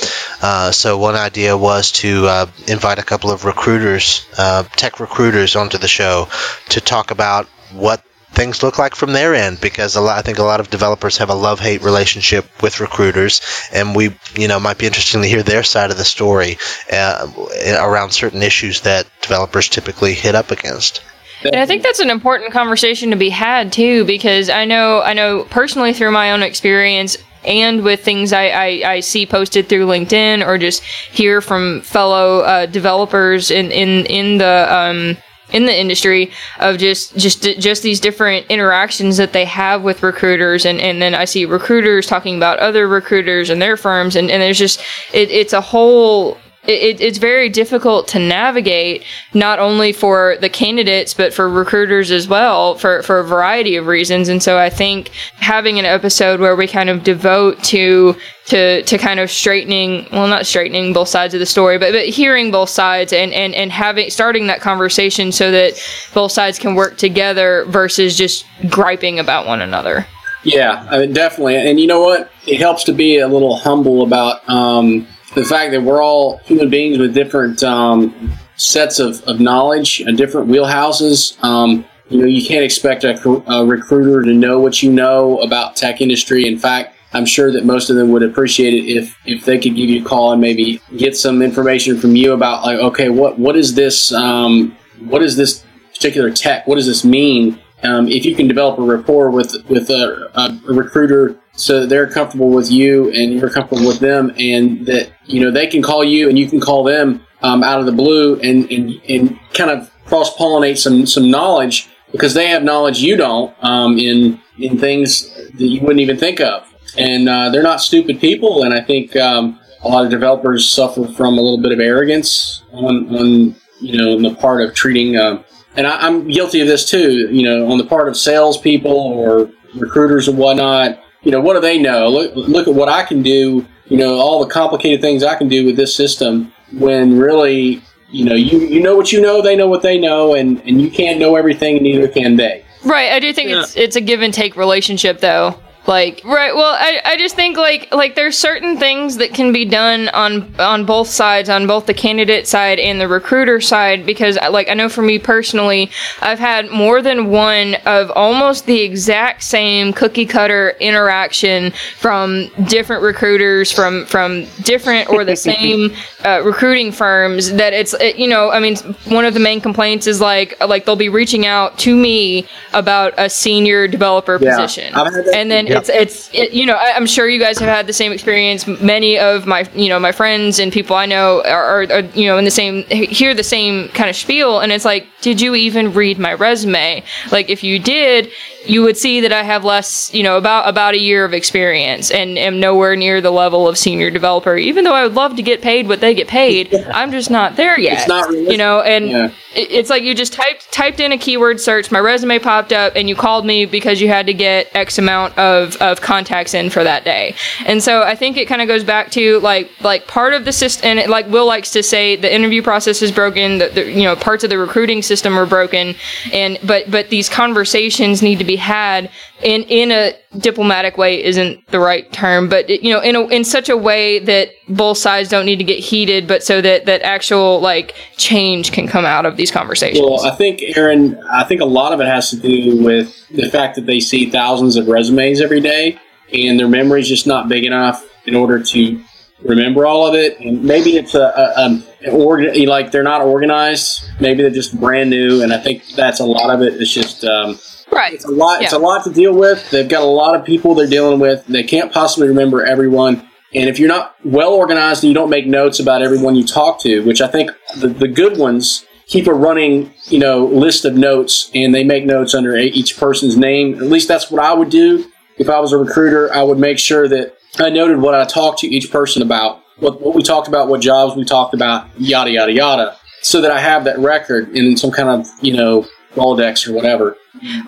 Uh, so one idea was to uh, invite a couple of recruiters, uh, tech recruiters, onto the show to talk about what things look like from their end because lot, I think a lot of developers have a love-hate relationship with recruiters and we you know might be interesting to hear their side of the story uh, around certain issues that developers typically hit up against. And I think that's an important conversation to be had too, because I know I know personally through my own experience and with things I, I, I see posted through LinkedIn or just hear from fellow uh, developers in in in the um, in the industry of just just just these different interactions that they have with recruiters. And, and then I see recruiters talking about other recruiters and their firms. And, and there's just it, it's a whole it, it's very difficult to navigate, not only for the candidates but for recruiters as well, for for a variety of reasons. And so I think having an episode where we kind of devote to to to kind of straightening well not straightening both sides of the story but, but hearing both sides and, and and having starting that conversation so that both sides can work together versus just griping about one another Yeah, I mean, definitely. And you know what? It helps to be a little humble about um, the fact that we're all human beings with different um, sets of, of knowledge and different wheelhouses. Um, you know, you can't expect a, a recruiter to know what you know about tech industry. In fact, I'm sure that most of them would appreciate it if, if they could give you a call and maybe get some information from you about like, okay, what what is this? Um, what is this particular tech? What does this mean? Um, if you can develop a rapport with with a, a, a recruiter so they're comfortable with you and you're comfortable with them, and that you know they can call you and you can call them um, out of the blue and, and and kind of cross pollinate some some knowledge because they have knowledge you don't um, in in things that you wouldn't even think of, and uh, they're not stupid people, and I think um, a lot of developers suffer from a little bit of arrogance on on you know in the part of treating. Uh, and I, I'm guilty of this too. You know, on the part of salespeople or recruiters and whatnot. You know, what do they know? Look, look at what I can do. You know, all the complicated things I can do with this system. When really, you know, you you know what you know, they know what they know, and and you can't know everything, and neither can they. Right. I do think it's it's a give and take relationship though. Like right, well, I, I just think like like there's certain things that can be done on on both sides, on both the candidate side and the recruiter side, because like I know for me personally, I've had more than one of almost the exact same cookie cutter interaction from different recruiters from from different or the same uh, recruiting firms. That it's it, you know I mean one of the main complaints is like like they'll be reaching out to me about a senior developer Yeah. position, I've had that- and then Yep. it's it's it, you know I, I'm sure you guys have had the same experience. Many of my you know my friends and people I know are, are, are you know in the same hear the same kind of spiel, and it's like, did you even read my resume? Like if you did, you would see that I have less you know about about a year of experience and am nowhere near the level of senior developer. Even though I would love to get paid what they get paid, I'm just not there yet. It's not realistic. you know, and Yeah. it's like you just typed typed in a keyword search, my resume popped up, and you called me because you had to get X amount of, of contacts in for that day. And so I think it kind of goes back to like like part of the system, and it, like Will likes to say, the interview process is broken. The, the you know parts of the recruiting system are broken, and but but these conversations need to be had in in a diplomatic way isn't the right term, but you know in a, in such a way that both sides don't need to get heated, but so that that actual like change can come out of these conversations. Well, I think Aaron, I think a lot of it has to do with the fact that they see thousands of resumes every day, and their memory's just not big enough in order to remember all of it. And maybe it's a, a um, organ, like they're not organized. Maybe they're just brand new, and I think that's a lot of it. It's just um, right. it's a lot. It's a lot to deal with. They've got a lot of people they're dealing with. They can't possibly remember everyone. And if you're not well organized and you don't make notes about everyone you talk to, which I think the, the good ones keep a running, you know, list of notes and they make notes under each person's name. At least that's what I would do if I was a recruiter. I would make sure that I noted what I talked to each person about, what, what we talked about, what jobs we talked about, yada yada yada, so that I have that record in some kind of you know Rolodex or whatever.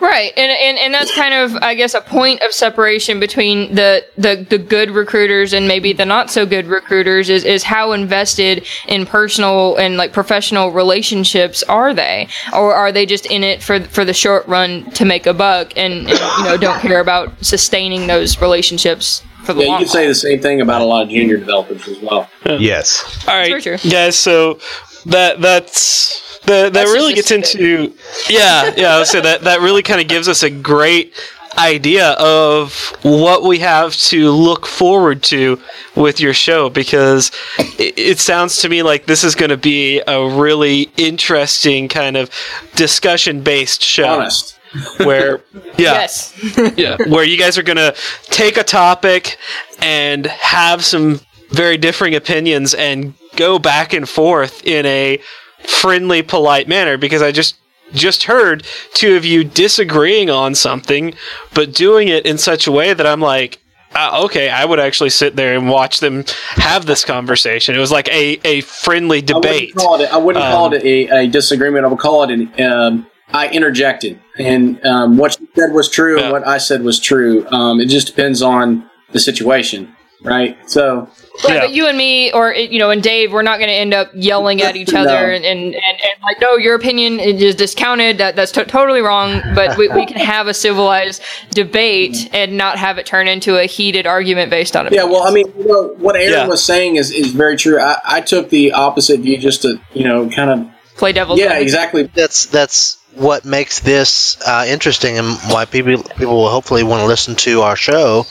Right, and, and and that's kind of, I guess, a point of separation between the, the, the good recruiters and maybe the not so good recruiters is, is how invested in personal and like professional relationships are they, or are they just in it for for the short run to make a buck and, and you know don't care about sustaining those relationships for the Yeah, you long could say the same thing about a lot of junior developers as well. Yes. All right, very true. guys. So that that's that that That's really just gets into yeah yeah. I would say that that really kind of gives us a great idea of what we have to look forward to with your show because it, it sounds to me like this is going to be a really interesting kind of discussion based show Honest. where yeah Yes, yeah, where you guys are going to take a topic and have some very differing opinions and go back and forth in a friendly, polite manner. Because I just just heard two of you disagreeing on something, but doing it in such a way that I'm like, uh, okay, I would actually sit there and watch them have this conversation. It was like a, a friendly I wouldn't debate. call it. I wouldn't call Um, it a, a disagreement. I would call it an. Um, I interjected, and um, what you said was true, Yeah. and what I said was true. Um, it just depends on the situation, right? So Right, Yeah. but you and me, or you know, and Dave, we're not going to end up yelling at each No. other and, and, and, and like, no, your opinion is discounted. That that's to- totally wrong. But we, we can have a civilized debate and not have it turn into a heated argument based on it. yeah, well, I mean, you know, what Aaron Yeah. was saying is is very true. I, I took the opposite view, just to you know, kind of play devil's yeah, advocate. exactly. that's that's what makes this uh, interesting and why people people will hopefully want to listen to our show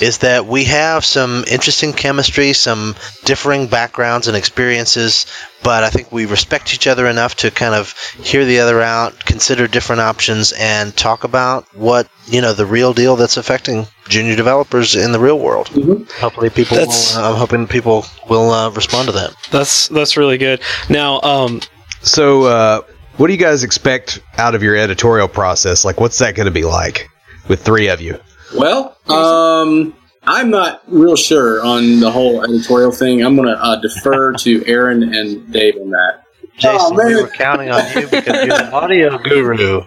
is that we have some interesting chemistry, some differing backgrounds and experiences, but I think we respect each other enough to kind of hear the other out, consider different options, and talk about what you know the real deal that's affecting junior developers in the real world. Hopefully, people. That's- Will, I'm hoping people will uh, respond to that. That's that's really good. Now, um, So, uh, what do you guys expect out of your editorial process? Like, what's that going to be like with three of you? Well, um, I'm not real sure on the whole editorial thing. I'm going to uh, defer to Aaron and Dave on that. Jason, man. we were counting on you because you're an audio guru.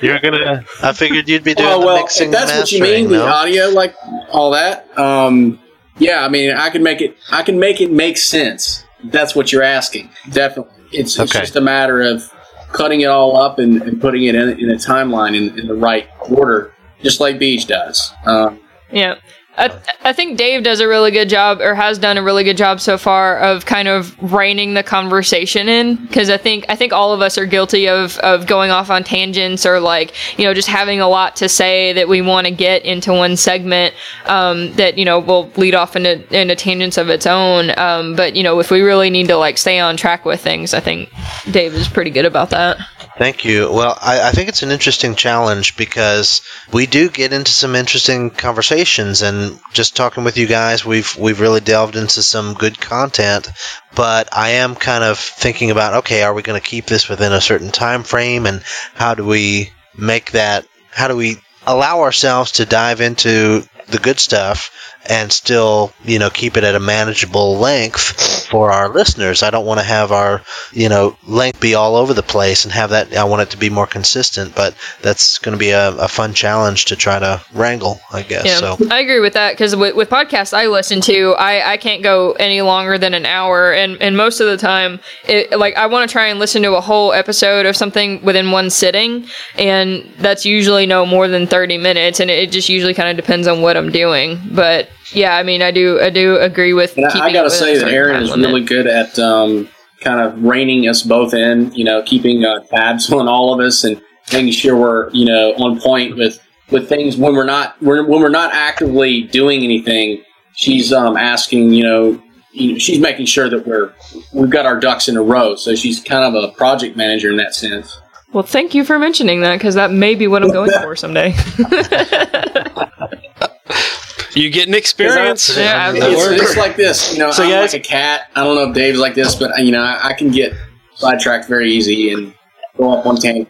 You're gonna. I figured you'd be doing Oh the well, mixing. if that's what you mastering, mean, the audio, like all that. Um, yeah, I mean, I can make it. I can make it make sense. That's what you're asking. Definitely, it's, it's Okay. just a matter of cutting it all up and, and putting it in, in a timeline in, in the right order, just like Beej does. Um, Yeah. I, I think Dave does a really good job, or has done a really good job so far, of kind of reining the conversation in. Because I think I think all of us are guilty of of going off on tangents, or like you know just having a lot to say that we want to get into one segment um, that you know will lead off into into tangents of its own. Um, but you know if we really need to like stay on track with things, I think Dave is pretty good about that. Thank you. Well, I, I think it's an interesting challenge because we do get into some interesting conversations, and just talking with you guys, we've we've really delved into some good content. But I am kind of thinking about, okay, are we going to keep this within a certain time frame, and how do we make that? How do we allow ourselves to dive into the good stuff and still, you know, keep it at a manageable length for our listeners. I don't want to have our, you know, length be all over the place and have that. I want it to be more consistent, but that's going to be a, a fun challenge to try to wrangle, I guess. Yeah, So I agree with that because with, with podcasts I listen to, I, I can't go any longer than an hour, and, and most of the time, it, like I want to try and listen to a whole episode of something within one sitting, and that's usually no more than thirty minutes, and it just usually kind of depends on what I'm doing. But yeah, I mean, I do I do agree with. And keeping I, I got to say that Aaron is limit. really good at um, kind of reining us both in. You know, keeping uh, tabs on all of us and making sure we're you know on point with with things when we're not we're, when we're not actively doing anything. She's um, asking, you know, you know, she's making sure that we're we've got our ducks in a row. So she's kind of a project manager in that sense. Well, thank you for mentioning that because that may be what I'm going for someday. you get an experience. Yeah, That It's, works. it's like this, you know. So I'm guys- like a cat. I don't know if Dave's like this, but you know, I, I can get sidetracked very easy and go off one tangent.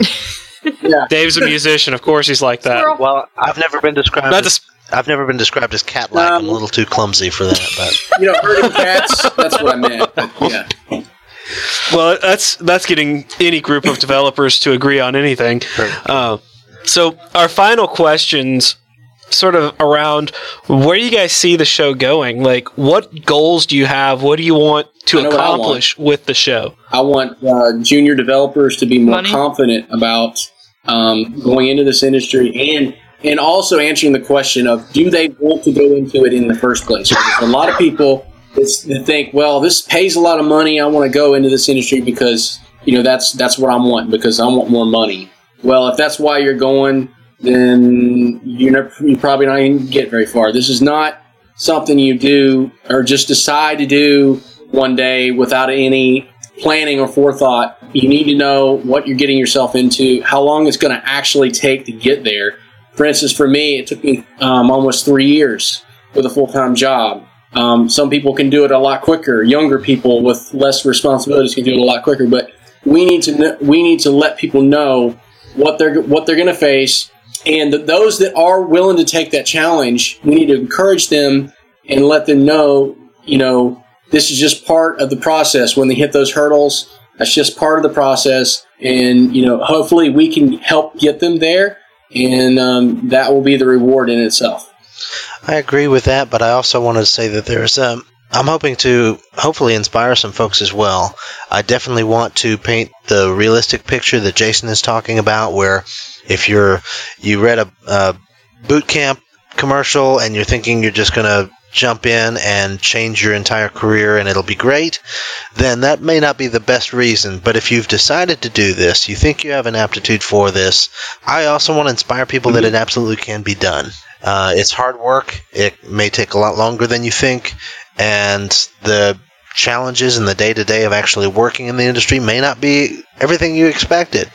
yeah, Dave's a musician, of course he's like that. Well, I've never been described. Not As, to, I've never been described as cat-like. I'm a little too clumsy for that, but you know, herding cats. That's what I meant. But, yeah. well, that's that's getting any group of developers to agree on anything. Uh, so our final questions, sort of around where you guys see the show going. Like, what goals do you have? What do you want to I know what I want. accomplish with the show? I want uh, junior developers to be more Money? confident about um, going into this industry and and also answering the question of do they want to go into it in the first place? Because a lot of people it's, they think, well, this pays a lot of money. I want to go into this industry because you know that's that's what I want because I want more money. Well, if that's why you're going, then you're, you're probably not going to get very far. This is not something you do or just decide to do one day without any planning or forethought. You need to know what you're getting yourself into, how long it's going to actually take to get there. For instance, for me, it took me um, almost three years with a full time job. Um, some people can do it a lot quicker. Younger people with less responsibilities can do it a lot quicker. But we need to we need to let people know what they're what they're going to face and th- those that are willing to take that challenge, we need to encourage them and let them know, you know, this is just part of the process. When they hit those hurdles, that's just part of the process. And, you know, hopefully we can help get them there. And um, that will be the reward in itself. I agree with that, but I also wanted to say that there's um, I'm hoping to hopefully inspire some folks as well. I definitely want to paint the realistic picture that Jason is talking about, where if you're you read a, a boot camp commercial and you're thinking you're just going to jump in and change your entire career and it'll be great, then that may not be the best reason. But if you've decided to do this, you think you have an aptitude for this, I also want to inspire people that it absolutely can be done. Uh, it's hard work. It may take a lot longer than you think, and the challenges in the day to day of actually working in the industry may not be everything you expected,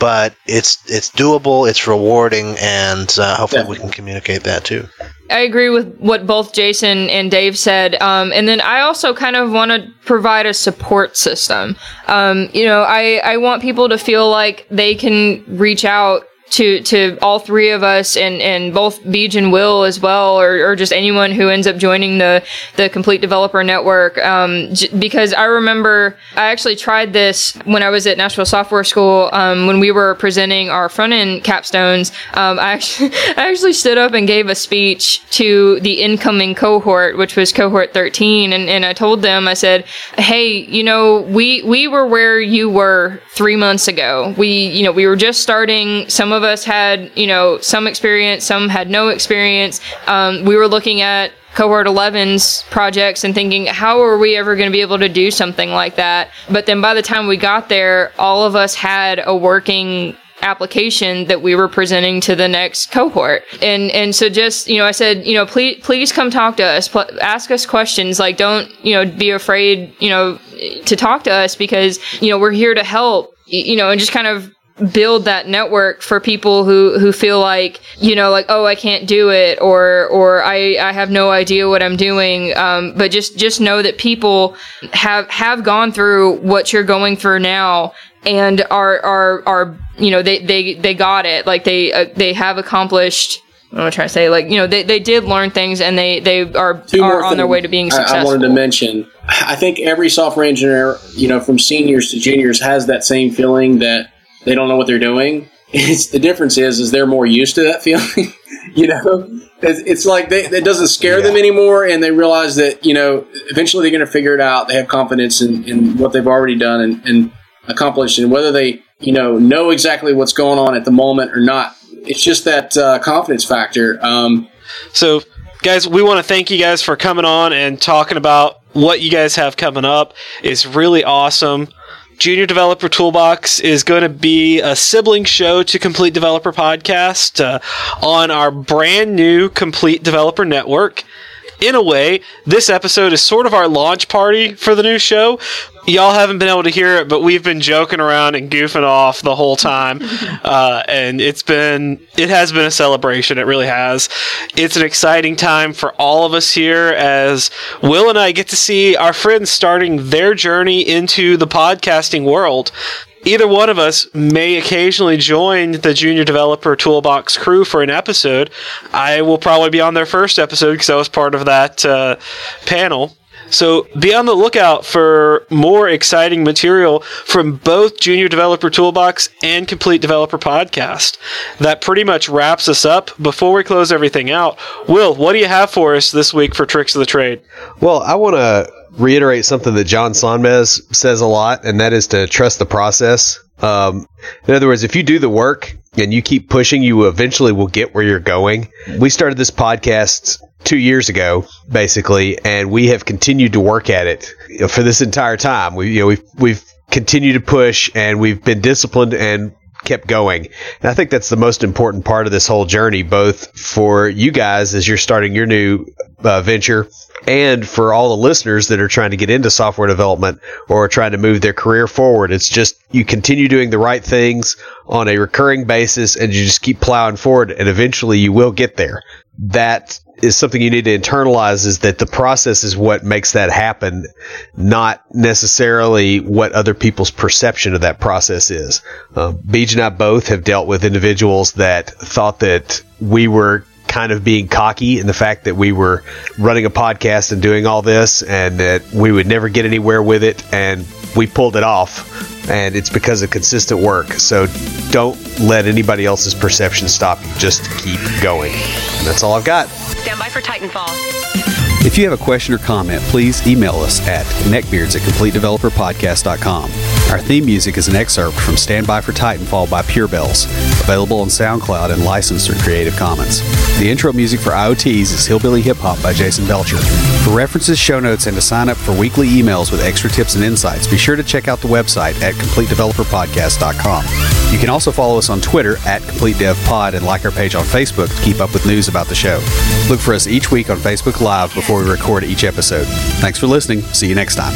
but it's it's doable, it's rewarding, and uh, hopefully we can communicate that too. I agree with what both Jason and Dave said, um, and then I also kind of want to provide a support system. Um, you know, I I want people to feel like they can reach out to to all three of us and and both Beej and Will as well, or, or just anyone who ends up joining the the Complete Developer Network. Um, j- because I remember I actually tried this when I was at Nashville Software School um, when we were presenting our front end capstones. Um, I actually I actually stood up and gave a speech to the incoming cohort, which was cohort 13, and, and I told them I said, "Hey, you know, we we were where you were three months ago. We you know we were just starting. Some of us had, you know, some experience, some had no experience. Um, we were looking at cohort 11's projects and thinking, how are we ever going to be able to do something like that? But then by the time we got there, all of us had a working application that we were presenting to the next cohort. And and so just, you know, I said, you know, please please come talk to us, pl- ask us questions, like don't, you know, be afraid, you know, to talk to us because, you know, we're here to help, you know, and just kind of build that network for people who who feel like you know like oh I can't do it or or I I have no idea what I'm doing. Um, but just just know that people have have gone through what you're going through now and are are are you know they they they got it. Like they uh, they have accomplished I'm gonna try to say? Like you know they, they did learn things and they they are are on their way to being successful. I, I wanted to mention. I think every software engineer you know from seniors to juniors has that same feeling that they don't know what they're doing. It's the difference is is they're more used to that feeling. you know, it's, it's like they, it doesn't scare yeah. them anymore, and they realize that you know eventually they're going to figure it out. They have confidence in, in what they've already done and, and accomplished, and whether they you know know exactly what's going on at the moment or not. It's just that uh, confidence factor. Um, so, guys, we want to thank you guys for coming on and talking about what you guys have coming up. It's really awesome. Junior Developer Toolbox is going to be a sibling show to Complete Developer Podcast uh, on our brand new Complete Developer Network in a way, this episode is sort of our launch party for the new show. Y'all haven't been able to hear it, but we've been joking around and goofing off the whole time, uh, and it's been it has been a celebration. It really has. It's an exciting time for all of us here as Will and I get to see our friends starting their journey into the podcasting world either one of us may occasionally join the Junior Developer Toolbox crew for an episode. I will probably be on their first episode because I was part of that uh, panel. So be on the lookout for more exciting material from both Junior Developer Toolbox and Complete Developer Podcast. That pretty much wraps us up. Before we close everything out, Will, what do you have for us this week for Tricks of the Trade? Well, I want to reiterate something that John Sonmez says a lot, and that is to trust the process. Um, in other words, if you do the work and you keep pushing, you eventually will get where you're going. We started this podcast two years ago, basically, and we have continued to work at it for this entire time. We, you know, we've we've continued to push, and we've been disciplined and kept going. And I think that's the most important part of this whole journey, both for you guys as you're starting your new uh, venture and for all the listeners that are trying to get into software development or trying to move their career forward. It's just you continue doing the right things on a recurring basis and you just keep plowing forward and eventually you will get there. That is something you need to internalize is that the process is what makes that happen, not necessarily what other people's perception of that process is. Uh, and I both have dealt with individuals that thought that we were kind of being cocky in the fact that we were running a podcast and doing all this and that we would never get anywhere with it and we pulled it off. And it's because of consistent work. So don't let anybody else's perception stop you. Just keep going. And that's all i've got. Stand by for Titanfall. If you have a question or comment, please email us at neckbeards at completedeveloperpodcast.com. Our theme music is an excerpt from Stand By for Titanfall by Pure Bells, available on SoundCloud and licensed through Creative Commons. The intro music for IoTs is Hillbilly Hip Hop by Jason Belcher. For references, show notes, and to sign up for weekly emails with extra tips and insights, be sure to check out the website at completedeveloperpodcast.com. You can also follow us on Twitter at CompleteDevPod and like our page on Facebook to keep up with news about the show. Look for us each week on Facebook Live before we record each episode. Thanks for listening. See you next time.